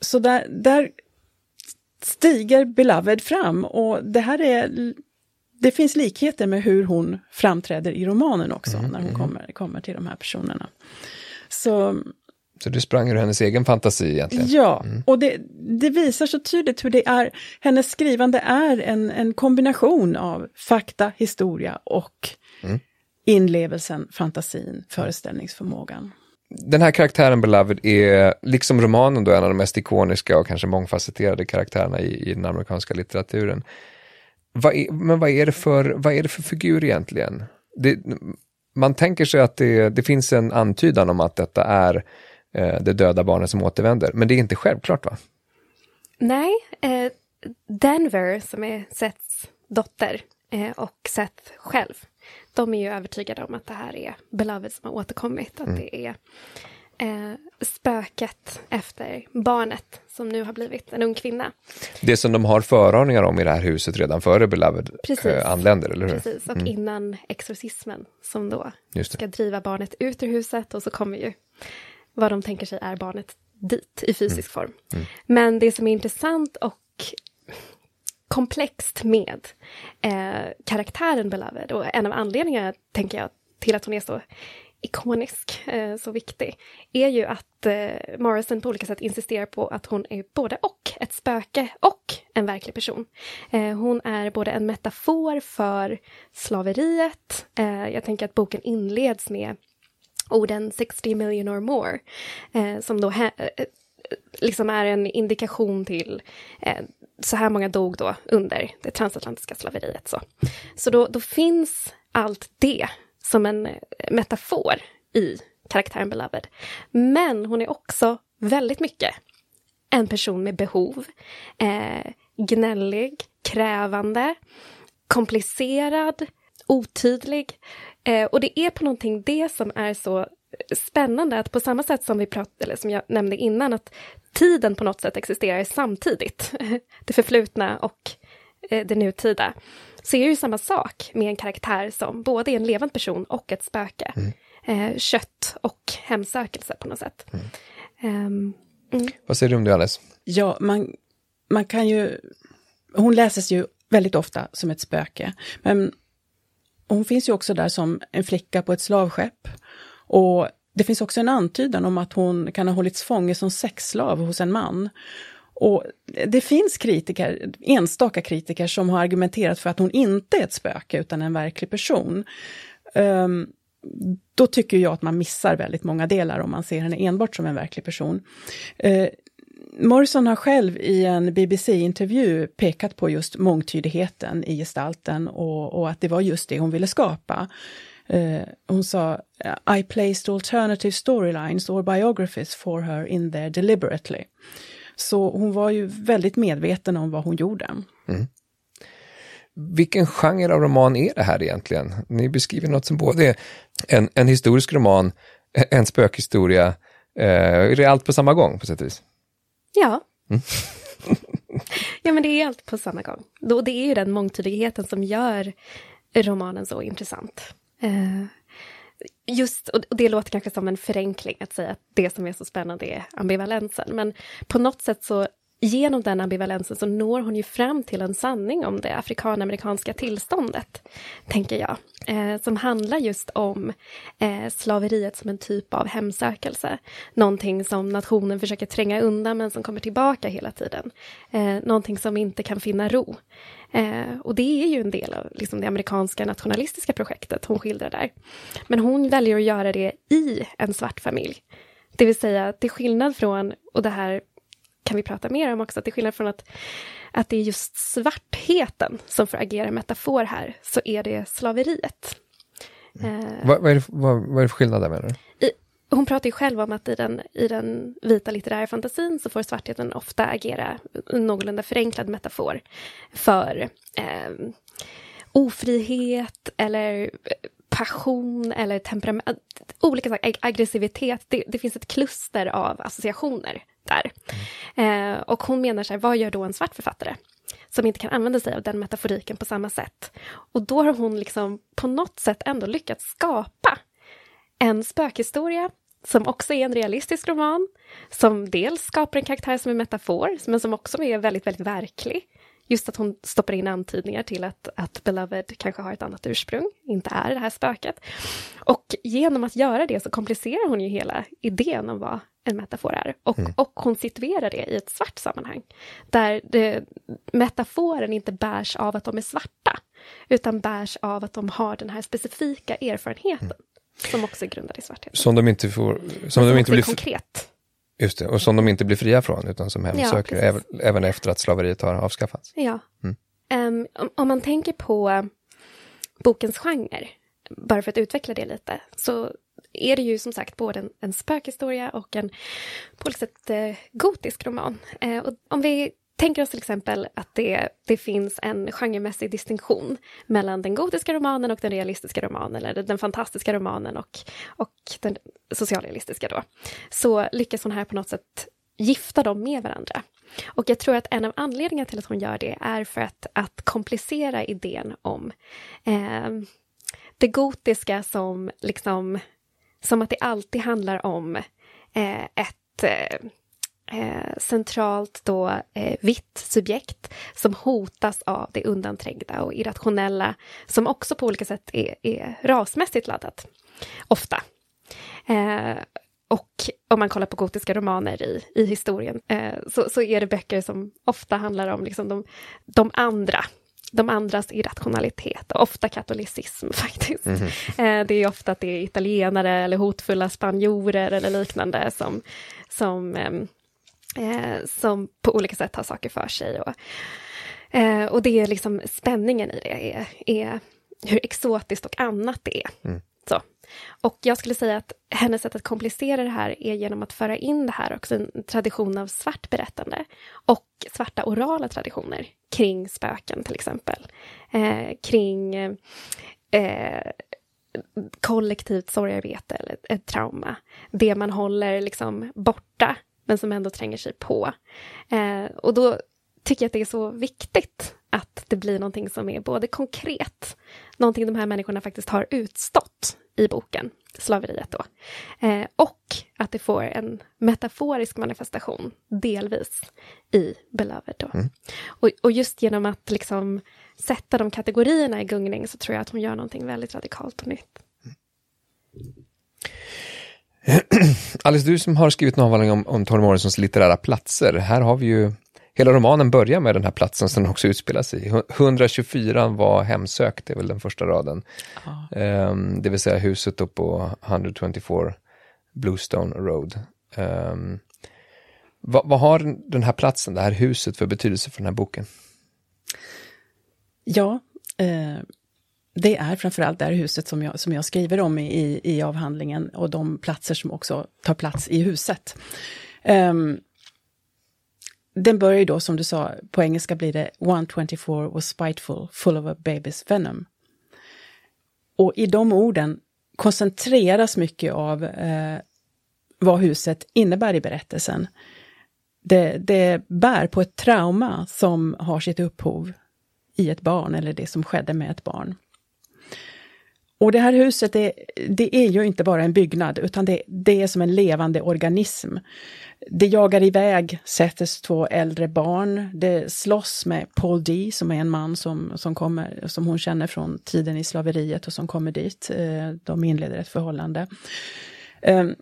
Så där, där stiger Beloved fram och det här är det finns likheter med hur hon framträder i romanen också, mm, när hon mm. kommer, kommer till de här personerna. Så, så du sprang ur hennes egen fantasi egentligen? Ja, mm. och det, det, visar så tydligt hur det är, hennes skrivande är en, en kombination av fakta, historia och mm. inlevelsen, fantasin, föreställningsförmågan den här karaktären Beloved är, liksom romanen, då, en av de mest ikoniska och kanske mångfacetterade karaktärerna i, i den amerikanska litteraturen. Vad är, men vad är, det för, vad är det för figur egentligen? Det, man tänker sig att det, det finns en antydan om att detta är eh, det döda barnet som återvänder, men det är inte självklart va? Nej, eh, Denver som är Seths dotter eh, och Seth själv de är ju övertygade om att det här är Beloved som har återkommit. Att mm. det är eh, spöket efter barnet som nu har blivit en ung kvinna. Det som de har föraningar om i det här huset redan före Beloved Precis. Eh, anländer, eller hur? Precis, och mm. innan exorcismen som då ska driva barnet ut ur huset och så kommer ju vad de tänker sig är barnet dit i fysisk mm. form. Mm. Men det som är intressant och komplext med eh, karaktären Beloved och en av anledningarna, tänker jag, till att hon är så ikonisk, eh, så viktig, är ju att eh, Morrison på olika sätt insisterar på att hon är både och, ett spöke och en verklig person. Eh, hon är både en metafor för slaveriet, eh, jag tänker att boken inleds med orden 60 million or more, eh, som då eh, liksom är en indikation till eh, så här många dog då under det transatlantiska slaveriet. Så, så då, då finns allt det som en eh, metafor i karaktären Beloved. Men hon är också väldigt mycket en person med behov. Eh, gnällig, krävande, komplicerad, otydlig. Eh, och det är på någonting det som är så spännande att på samma sätt som vi pratade, eller som jag nämnde innan, att tiden på något sätt existerar samtidigt. *laughs* Det förflutna och eh, det nutida. Så är det ju samma sak med en karaktär som både är en levande person och ett spöke. Mm. Eh, kött och hemsökelse på något sätt. Mm. Um, mm. Vad säger du om det, Alice? Ja, man, man kan ju... Hon läses ju väldigt ofta som ett spöke, men hon finns ju också där som en flicka på ett slavskepp. Och det finns också en antydan om att hon kan ha hållits fånge som sexslav hos en man. Och det finns kritiker, enstaka kritiker, som har argumenterat för att hon inte är ett spöke utan en verklig person. Um, då tycker jag att man missar väldigt många delar om man ser henne enbart som en verklig person. Uh, Morrison har själv i en BBC-intervju pekat på just mångtydigheten i gestalten och, och, att det var just det hon ville skapa. Uh, hon sa I placed alternative storylines or biographies for her in there deliberately. Så hon var ju väldigt medveten om vad hon gjorde. Mm. Vilken genre av roman är det här egentligen? Ni beskriver något som både är en, en historisk roman, en spökhistoria, eh, är det allt på samma gång på sätt och vis? Ja. Mm. *laughs* ja, men det är allt på samma gång. det är ju den mångtydigheten som gör romanen så intressant. Eh, just, och det låter kanske som en förenkling att säga att det som är så spännande är ambivalensen, men på något sätt så genom den ambivalensen så når hon ju fram till en sanning om det afrikanamerikanska tillståndet, tänker jag, eh, som handlar just om eh, slaveriet som en typ av hemsökelse. Någonting som nationen försöker tränga undan men som kommer tillbaka hela tiden. Eh, någonting som inte kan finna ro. Eh, och det är ju en del av liksom, det amerikanska nationalistiska projektet hon skildrar där. Men hon väljer att göra det i en svart familj. Det vill säga, till skillnad från, och det här kan vi prata mer om också, till skillnad från att, att det är just svartheten som får agera metafor här, så är det slaveriet. Mm. Eh, vad, vad, är det, vad, vad är det för skillnad där menar du? I, hon pratar ju själv om att i den, i den vita litterära fantasin så får svartheten ofta agera någorlunda förenklad metafor för eh, ofrihet eller passion eller temperament, olika saker, aggressivitet. Det, det, finns ett kluster av associationer där. Mm. Eh, och hon menar så här, vad gör då en svart författare? Som inte kan använda sig av den metaforiken på samma sätt. Och då har hon liksom på något sätt ändå lyckats skapa en spökhistoria som också är en realistisk roman, som dels skapar en karaktär som är metafor, men som också är väldigt, väldigt verklig. Just att hon stoppar in antydningar till att, att Beloved kanske har ett annat ursprung, inte är det här spöket. Och genom att göra det så komplicerar hon ju hela idén om vad en metafor är. Och, mm. och hon situerar det i ett svart sammanhang. Där det, metaforen inte bärs av att de är svarta, utan bärs av att de har den här specifika erfarenheten. Mm. Som också är grundad i svarthet. Som de inte får... Som, som de inte blir konkret. Just det, och som de inte blir fria från, utan som hemsöker, ja, även, även, efter att slaveriet har avskaffats. Ja. Mm. Um, om, om, man tänker på bokens genre, bara för att utveckla det lite, så är det ju som sagt både en, en spökhistoria och en på ett sätt eh, gotisk roman. Eh, och om vi tänker oss till exempel att det, det finns en genremässig distinktion mellan den gotiska romanen och den realistiska romanen, eller den fantastiska romanen och, och den socialrealistiska då, så lyckas hon här på något sätt gifta dem med varandra. Och jag tror att en av anledningarna till att hon gör det är för att, att komplicera idén om eh, det gotiska som liksom som att det alltid handlar om eh, ett eh, eh, centralt då eh, vitt subjekt som hotas av det undanträngda och irrationella som också på olika sätt är, är rasmässigt laddat. Ofta. Eh, och om man kollar på gotiska romaner i, i historien eh, så, så är det böcker som ofta handlar om liksom de, de andra de andras irrationalitet, och ofta katolicism *laughs* faktiskt. Mm -hmm. Det är ofta att det är italienare eller hotfulla spanjorer eller liknande som, som, ehm, eh, som på olika sätt har saker för sig. Och, eh, och det är liksom spänningen i det, är, är hur exotiskt och annat det är. Mm. Så. Och jag skulle säga att hennes sätt att komplicera det här är genom att föra in det här också, en tradition av svart berättande och svarta orala traditioner kring spöken till exempel. Eh, kring eh, kollektivt sorgarbete eller ett trauma. Det man håller liksom borta men som ändå tränger sig på. Eh, och då tycker jag att det är så viktigt att det blir någonting som är både konkret, någonting de här människorna faktiskt har utstått i boken, slaveriet då, eh, och att det får en metaforisk manifestation, delvis, i Beloved. Då. Mm. Och, och, just genom att liksom sätta de kategorierna i gungning så tror jag att hon gör någonting väldigt radikalt och nytt. *clears throat* Alice, du som har skrivit en avhandling om, om Toni Morrisons litterära platser, här har vi ju Hela romanen börjar med den här platsen som den också utspelar sig i. 124 var hemsökt, det är väl den första raden. Ah. Um, det vill säga huset upp på 124 Bluestone Road. Um, vad, vad, har den här platsen, det här huset för betydelse för den här boken? Ja, eh, det är framförallt det här huset som jag, som jag skriver om i, i avhandlingen och de platser som också tar plats i huset. Um, den börjar ju då, som du sa, på engelska blir det 124 was spiteful, full of a baby's venom. Och i de orden koncentreras mycket av eh, vad huset innebär i berättelsen. Det, det bär på ett trauma som har sitt upphov i ett barn eller det som skedde med ett barn. Och det här huset, det, det, är ju inte bara en byggnad, utan det, det, är som en levande organism. Det jagar iväg Sethers två äldre barn. Det slåss med Paul D, som är en man som, som, kommer, som hon känner från tiden i slaveriet och som kommer dit. Eh, de inleder ett förhållande. Ehm,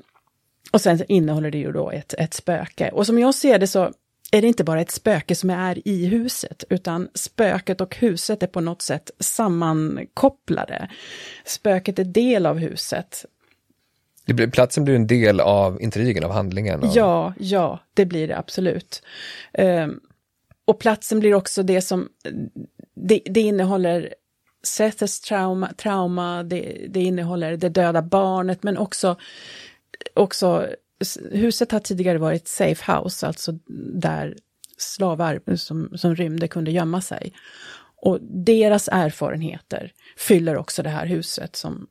och sen innehåller det ju då ett, ett spöke. Och som jag ser det så är det inte bara ett spöke som är i huset, utan spöket och huset är på något sätt sammankopplade. Spöket är del av huset. Det blir, platsen blir en del av intrigen, av handlingen? Av... Ja, ja, det blir det absolut. Um, och platsen blir också det som, det, det innehåller Sethers trauma, trauma det, det, innehåller det döda barnet, men också, också huset har tidigare varit safe house, alltså där slavar som, som rymde kunde gömma sig. Och deras erfarenheter fyller också det här huset som,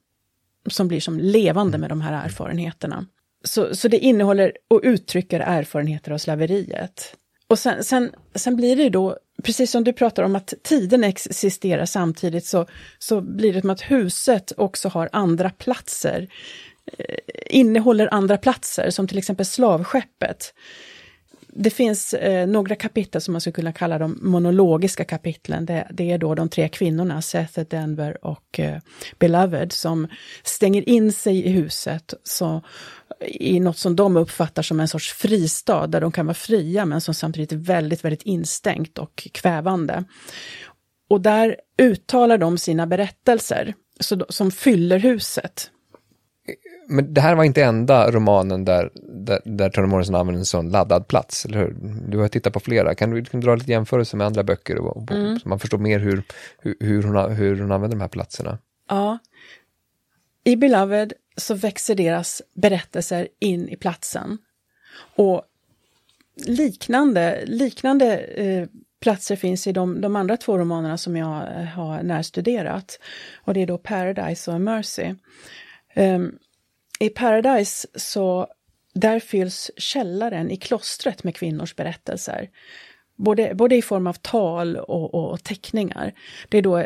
som blir som levande med de här erfarenheterna. Så, så det innehåller och uttrycker erfarenheter av slaveriet. Och sen, sen, sen blir det då, precis som du pratar om att tiden existerar samtidigt, så, så blir det som att huset också har andra platser. Eh, innehåller andra platser, som till exempel slavskeppet. Det finns eh, några kapitel som man skulle kunna kalla de monologiska kapitlen. Det, det är då de tre kvinnorna, Seth, Denver och eh, Beloved, som stänger in sig i huset så, i något som de uppfattar som en sorts fristad, där de kan vara fria, men som samtidigt är väldigt, väldigt instängt och kvävande. Och där uttalar de sina berättelser, så, som fyller huset men det här var inte enda romanen där, där, där Toni Morrison använder en sån laddad plats, eller hur? Du har tittat på flera, kan du, kan du dra lite jämförelse med andra böcker, och, och, mm. så man förstår mer hur, hur, hur, hon, hur hon använder de här platserna? Ja. I Beloved så växer deras berättelser in i platsen. Och liknande, liknande eh, platser finns i de, de andra två romanerna som jag har närstuderat. Och det är då Paradise och Mercy. Um, i Paradise så där fylls källaren i klostret med kvinnors berättelser. Både, både i form av tal och, och, teckningar. Det är då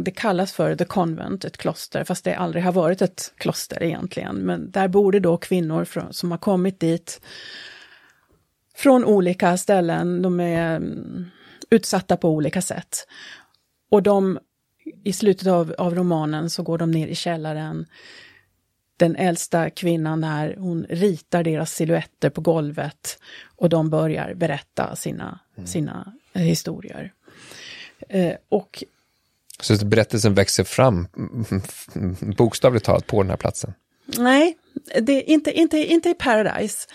det kallas för The Convent, ett kloster, fast det aldrig har varit ett kloster egentligen. Men där bor det då kvinnor från, som har kommit dit från olika ställen. De är mm, utsatta på olika sätt. Och de, i slutet av, av romanen så går de ner i källaren den äldsta kvinnan här, hon ritar deras silhuetter på golvet och de börjar berätta sina, mm. sina eh, historier. Eh, och så berättelsen växer fram bokstavligt talat på den här platsen? Nej, det inte, inte, inte i Paradise.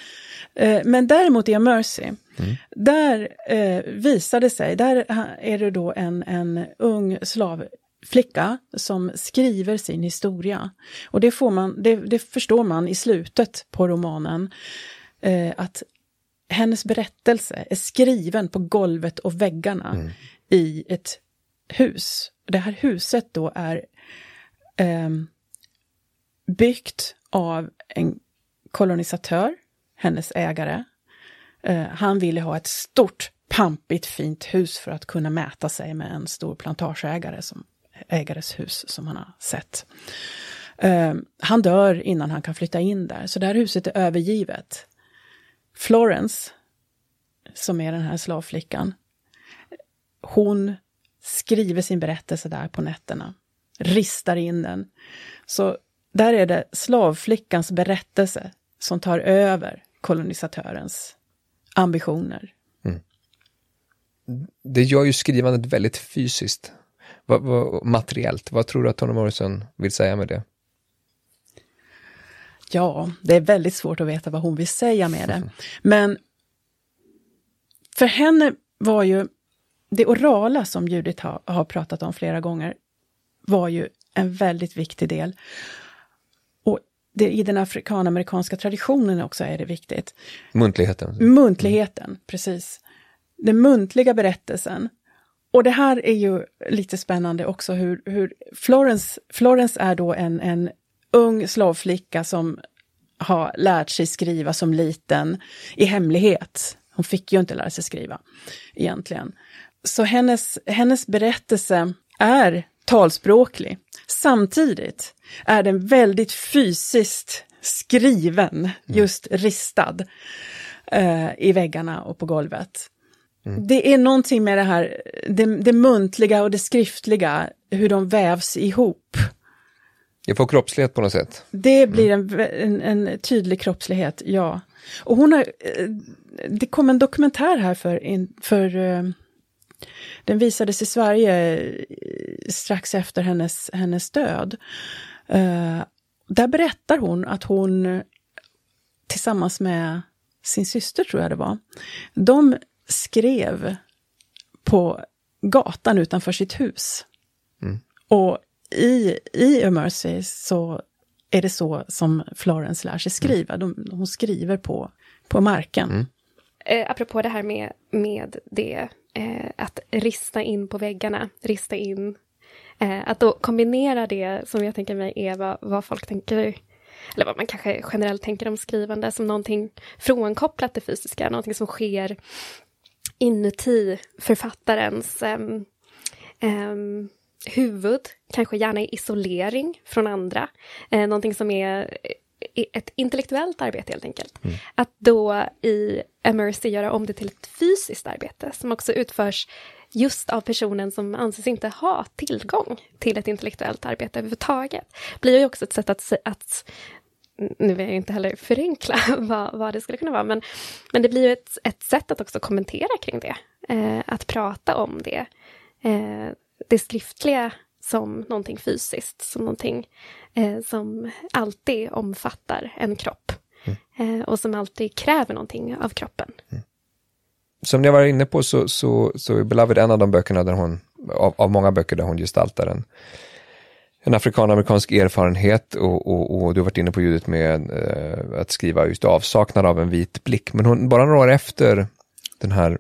Eh, men däremot i A Mercy, mm. där eh, visar det sig, där är det då en, en ung slav flicka som skriver sin historia. Och det, får man, det, det förstår man i slutet på romanen, eh, att hennes berättelse är skriven på golvet och väggarna mm. i ett hus. Det här huset då är eh, byggt av en kolonisatör, hennes ägare. Eh, han ville ha ett stort, pampigt, fint hus för att kunna mäta sig med en stor plantageägare som ägares hus som han har sett. Eh, han dör innan han kan flytta in där, så det här huset är övergivet. Florence, som är den här slavflickan, hon skriver sin berättelse där på nätterna, ristar in den. Så där är det slavflickans berättelse som tar över kolonisatörens ambitioner. Mm. Det gör ju skrivandet väldigt fysiskt, vad, vad, materiellt. Vad tror du att Toni Morrison vill säga med det? Ja, det är väldigt svårt att veta vad hon vill säga med det. Men för henne var ju det orala som Judith har, har pratat om flera gånger, var ju en väldigt viktig del. Det, i den afrikanamerikanska traditionen också är det viktigt. Muntligheten. Muntligheten, mm. precis. Den muntliga berättelsen. Och det här är ju lite spännande också hur, hur Florence, Florence är då en, en ung slavflicka som har lärt sig skriva som liten i hemlighet. Hon fick ju inte lära sig skriva egentligen. Så hennes, hennes berättelse är talspråklig. Samtidigt är den väldigt fysiskt skriven, mm. just ristad eh, i väggarna och på golvet. Mm. Det är någonting med det här, det, det muntliga och det skriftliga, hur de vävs ihop. Det får kroppslighet på något sätt. Det blir mm. en, en, en, tydlig kroppslighet, ja. Och hon har, eh, det kom en dokumentär här för, för eh, den visades i Sverige eh, strax efter hennes, hennes död. Uh, där berättar hon att hon tillsammans med sin syster, tror jag det var, de skrev på gatan utanför sitt hus. Mm. Och i, i A Mercy så är det så som Florence lär sig skriva. Mm. De, hon skriver på, på marken. Mm. Eh, apropå det här med, med det eh, att rista in på väggarna, rista in. Eh, att då kombinera det som jag tänker mig är vad, vad folk tänker, eller vad man kanske generellt tänker om skrivande som någonting frånkopplat det fysiska, någonting som sker inuti författarens um, um, huvud, kanske gärna i isolering från andra. Eh, någonting som är ett intellektuellt arbete helt enkelt. Mm. Att då i Emercy göra om det till ett fysiskt arbete som också utförs just av personen som anses inte ha tillgång till ett intellektuellt arbete överhuvudtaget. blir ju också ett sätt att, att nu vill jag inte heller förenkla *laughs* vad, vad det skulle kunna vara, men, men det blir ju ett, ett sätt att också kommentera kring det. Eh, att prata om det. Eh, det skriftliga som någonting fysiskt, som någonting eh, som alltid omfattar en kropp. Mm. Eh, och som alltid kräver någonting av kroppen. Mm. Som ni var inne på så, så, så är Beloved en av de böckerna där hon, av, av många böcker där hon gestaltar en, en afrikanamerikansk erfarenhet och, och, och, du har varit inne på ljudet med eh, att skriva just avsaknad av en vit blick. Men hon, bara några år efter den här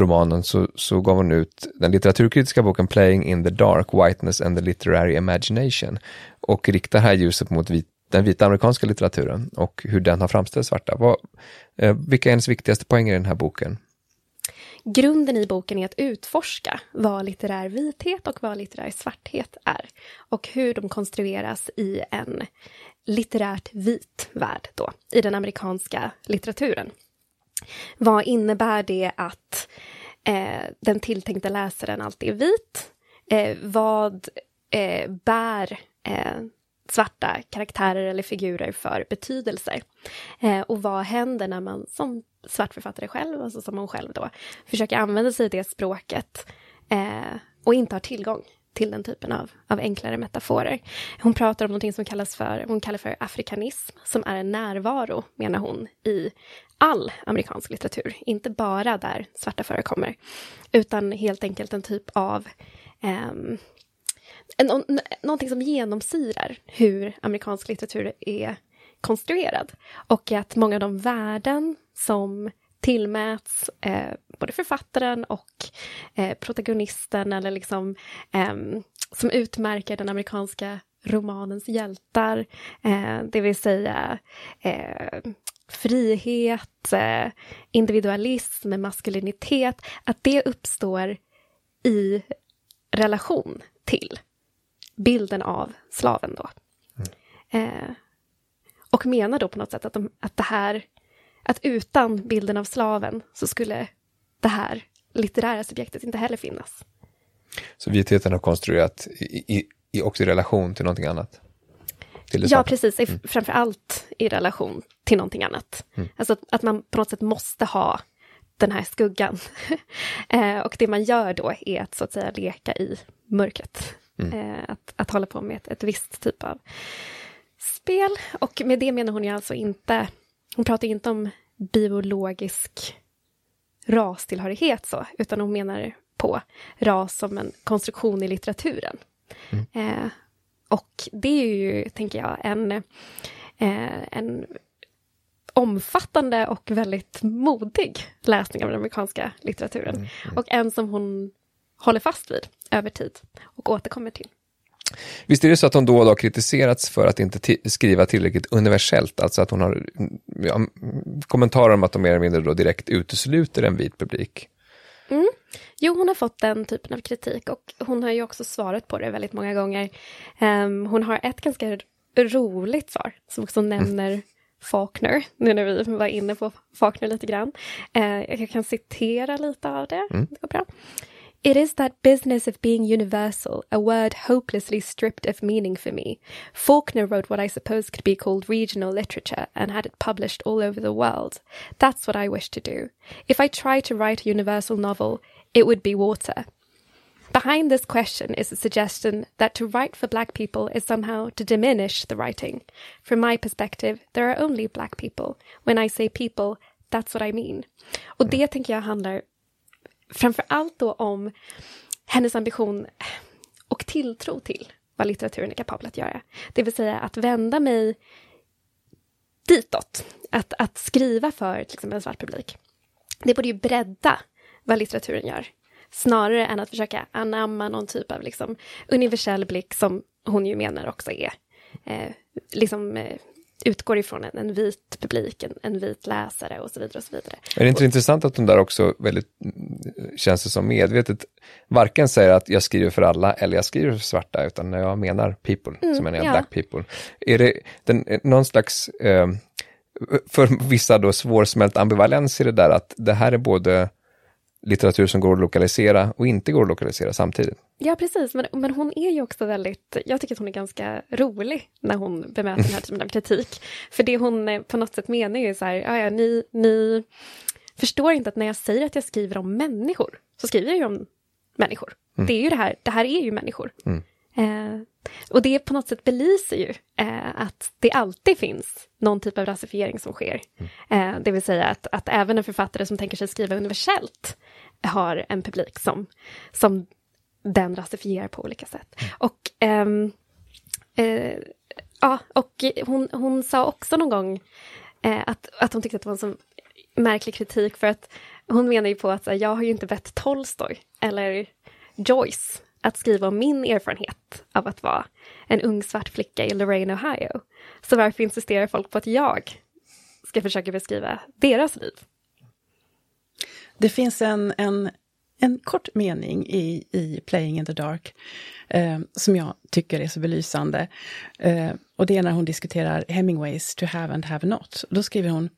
romanen så, så gav hon ut den litteraturkritiska boken Playing in the Dark, Whiteness and the Literary Imagination och riktar här ljuset mot vit, den vita amerikanska litteraturen och hur den har framställt svarta. Vad, eh, vilka är hennes viktigaste poänger i den här boken? Grunden i boken är att utforska vad litterär vithet och vad litterär svarthet är och hur de konstrueras i en litterärt vit värld då, i den amerikanska litteraturen. Vad innebär det att eh, den tilltänkta läsaren alltid är vit? Eh, vad eh, bär eh, svarta karaktärer eller figurer för betydelser? Eh, och vad händer när man som svart författare själv, alltså som hon själv då, försöker använda sig av det språket eh, och inte har tillgång till den typen av, av enklare metaforer. Hon pratar om någonting som kallas för, hon kallar för afrikanism, som är en närvaro, menar hon, i all amerikansk litteratur, inte bara där svarta förekommer, utan helt enkelt en typ av ehm, um, nå, någonting som genomsyrar hur amerikansk litteratur är konstruerad. Och att många av de värden som tillmäts eh, både författaren och eh, protagonisten eller liksom eh, som utmärker den amerikanska romanens hjältar, eh, det vill säga eh, frihet, eh, individualism, maskulinitet, att det uppstår i relation till bilden av slaven då. Mm. Eh, och menar då på något sätt att, de, att det här, att utan bilden av slaven så skulle det här litterära subjektet inte heller finnas. Så vitheten har konstruerat i, i, i också i relation till någonting annat? Till ja, precis. Mm. Framför allt i relation till någonting annat. Mm. Alltså att, att, man på något sätt måste ha den här skuggan. *laughs* eh, och det man gör då är att så att säga leka i mörkret. Mm. Eh, att, att hålla på med ett, ett visst typ av spel. Och med det menar hon ju alltså inte, hon pratar inte om biologisk rastillhörighet så, utan hon menar på ras som en konstruktion i litteraturen. Mm. Eh, och det är ju, tänker jag, en, eh, en omfattande och väldigt modig läsning av den amerikanska litteraturen. Mm, mm. Och en som hon håller fast vid över tid och återkommer till. Visst är det så att hon då och då kritiserats för att inte skriva tillräckligt universellt, alltså att hon har ja, kommentarer om att de mer eller mindre då direkt utesluter en vit publik? Mm. Jo, hon har fått den typen av kritik och hon har ju också svarat på det väldigt många gånger. Um, hon har ett ganska roligt svar som också mm. nämner mm. Faulkner, nu när vi var inne på Faulkner lite grann. Uh, jag kan citera lite av det. Mm. det går bra. It is that business of being universal, a word hopelessly stripped of meaning for me. Faulkner wrote what I suppose could be called regional literature and had it published all over the world. That's what I wish to do. If I try to write a universal novel, it would be water. Behind this question is a suggestion that to write for black people is somehow to diminish the writing. From my perspective, there are only black people. When I say people, that's what I mean. Och det tänker jag handlar framför allt då om hennes ambition och tilltro till vad litteraturen är kapabel att göra. Det vill säga att vända mig ditåt, att, att skriva för till exempel en svart publik. Det borde ju bredda vad litteraturen gör, snarare än att försöka anamma någon typ av liksom universell blick som hon ju menar också är eh, liksom eh, utgår ifrån en, en vit publik, en, en, vit läsare och så vidare. och så vidare. Är det inte och, intressant att hon där också väldigt, känns det som medvetet, varken säger att jag skriver för alla eller jag skriver för svarta, utan när jag menar people, mm, så menar jag ja. black people. Är det den, någon slags, eh, för vissa då svårsmält ambivalens i det där att det här är både litteratur som går att lokalisera och inte går att lokalisera samtidigt. Ja, precis. Men, men hon är ju också väldigt... Jag tycker att hon är ganska rolig när hon bemöter den här typen av kritik. För det hon eh, på något sätt menar är så här, ja, ja, ni, ni förstår inte att när jag säger att jag skriver om människor, så skriver jag ju om människor. Mm. Det är ju det här, det här är ju människor. Mm. Eh, och det på något sätt belyser ju eh, att det alltid finns någon typ av rasifiering som sker. Mm. Eh, det vill säga att, att även en författare som tänker sig skriva universellt har en publik som, som den rasifierar på olika sätt. Och, ehm, eh, ja, och hon, hon sa också någon gång eh, att, att hon tyckte att det var en så märklig kritik för att hon menar ju på att jag har ju inte bett Tolstoj eller Joyce att skriva om min erfarenhet av att vara en ung svart flicka i Lorraine, Ohio. Så varför insisterar folk på att jag ska försöka beskriva deras liv? Det finns en, en, en kort mening i, i Playing in the Dark eh, som jag tycker är så belysande. Eh, och det är när hon diskuterar Hemingways To have and have not. Då skriver hon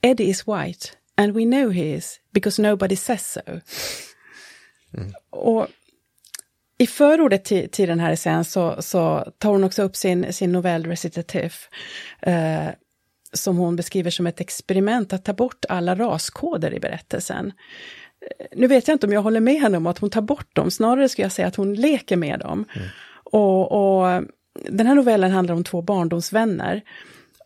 Eddie is white and we know he is because nobody says so. Mm. Och i förordet till, till den här essän så, så tar hon också upp sin, sin novell Recitative, eh, som hon beskriver som ett experiment att ta bort alla raskoder i berättelsen. Eh, nu vet jag inte om jag håller med henne om att hon tar bort dem, snarare skulle jag säga att hon leker med dem. Mm. Och, och, den här novellen handlar om två barndomsvänner.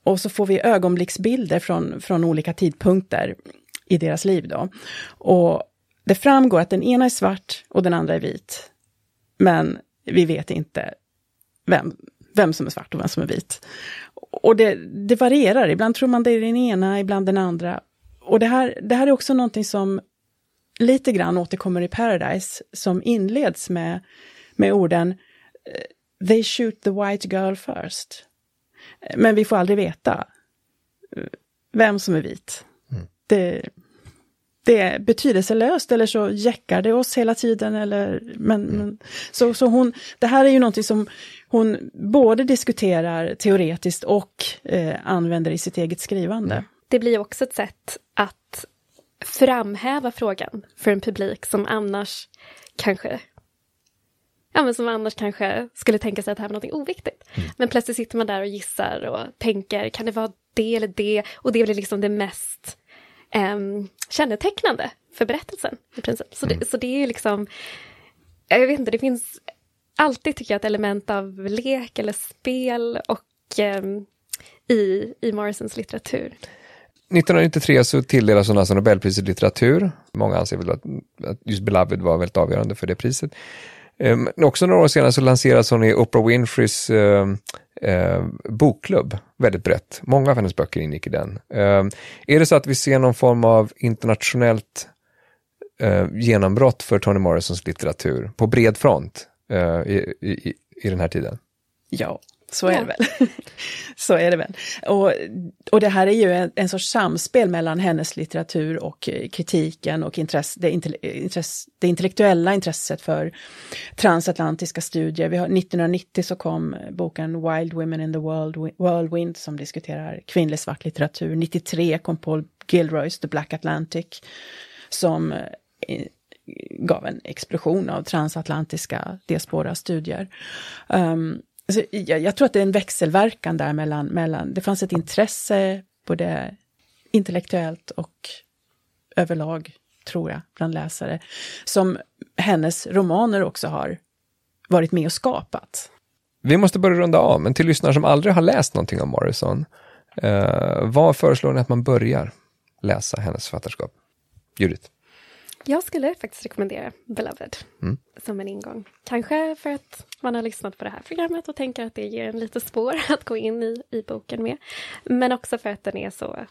Och så får vi ögonblicksbilder från, från olika tidpunkter i deras liv. Då. Och det framgår att den ena är svart och den andra är vit. Men vi vet inte vem, vem som är svart och vem som är vit. Och det, det varierar, ibland tror man det är den ena, ibland den andra. Och det här, det här är också någonting som lite grann återkommer i Paradise, som inleds med, med orden eh, They shoot the white girl first. Men vi får aldrig veta eh, vem som är vit. Mm. Det, det är betydelselöst eller så jäckar det oss hela tiden. Eller, men, mm. men, så, så hon, det här är ju någonting som hon både diskuterar teoretiskt och eh, använder i sitt eget skrivande. Mm. Det blir också ett sätt att framhäva frågan för en publik som annars kanske ja, men som annars kanske skulle tänka sig att det här var något oviktigt. Mm. Men plötsligt sitter man där och gissar och tänker, kan det vara det eller det? Och det blir liksom det mest um, kännetecknande för berättelsen i princip. Så, mm. det, så det är liksom, jag vet inte, det finns alltid tycker jag ett element av lek eller spel och um, i, i Morrisons litteratur. 1993 så tilldelas hon alltså Nobelpriset i litteratur. Många anser väl att, att just Beloved var väldigt avgörande för det priset. Ehm, men också några år senare så lanseras hon i Oprah Winfreys eh, eh, bokklubb, väldigt brett. Många av hennes böcker ingick i den. Eh, är det så att vi ser någon form av internationellt ehm, genombrott för Toni Morrisons litteratur på bred front ehm, i, i, i den här tiden? Ja, så är ja. det väl. *laughs* så är det väl. Och, och det här är ju en, en sorts samspel mellan hennes litteratur och eh, kritiken och intresse, det, intresse, det intellektuella intresset för transatlantiska studier. Vi har, 1990 så kom boken Wild Women in the World, Whirlwind som diskuterar kvinnlig svart litteratur. 93 kom Paul Gilroys The Black Atlantic som eh, gav en explosion av transatlantiska diaspora-studier. Um, Alltså, jag, jag, tror att det är en växelverkan där mellan, mellan, det fanns ett intresse både intellektuellt och överlag, tror jag, bland läsare, som hennes romaner också har varit med och skapat. Vi måste börja runda av, men till lyssnare som aldrig har läst någonting om Morrison, eh, vad föreslår ni att man börjar läsa hennes författarskap? Judith? Jag skulle faktiskt rekommendera Beloved mm. som en ingång. Kanske för att man har lyssnat på det här programmet och tänker att det ger en lite spår *laughs* att gå in i, i boken med. Men också för att den är så,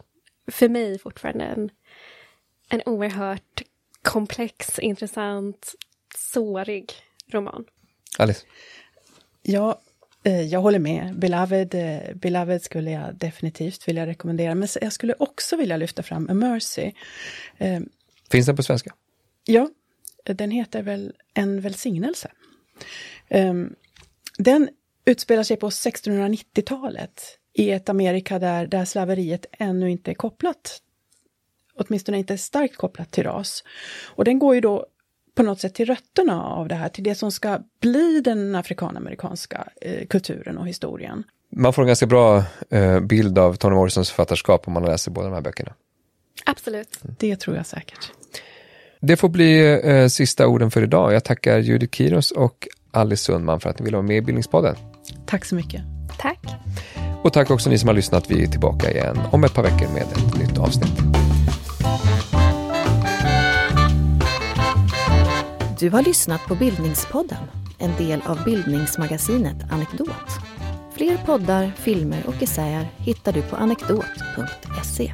för mig fortfarande, en, en oerhört komplex, intressant, sårig roman. Alice? Ja, eh, jag håller med. Beloved, eh, Beloved skulle jag definitivt vilja rekommendera. Men jag skulle också vilja lyfta fram A Mercy. Eh, Finns den på svenska? Ja, den heter väl En välsignelse. Um, den utspelar sig på 1690-talet i ett Amerika där, där slaveriet ännu inte är kopplat, åtminstone inte starkt kopplat till ras. Och den går ju då på något sätt till rötterna av det här, till det som ska bli den afrikanamerikanska eh, kulturen och historien. Man får en ganska bra eh, bild av Toni Morrisons författarskap om man läser båda de här böckerna. Absolut. Det tror jag säkert. Det får bli eh, sista orden för idag. Jag tackar Judith Kiros och Alice Sundman för att ni ville vara med i Bildningspodden. Tack så mycket. Tack. Och tack också ni som har lyssnat. Vi är tillbaka igen om ett par veckor med ett nytt avsnitt. Du har lyssnat på Bildningspodden, en del av bildningsmagasinet Anekdot. Fler poddar, filmer och essäer hittar du på anekdot.se.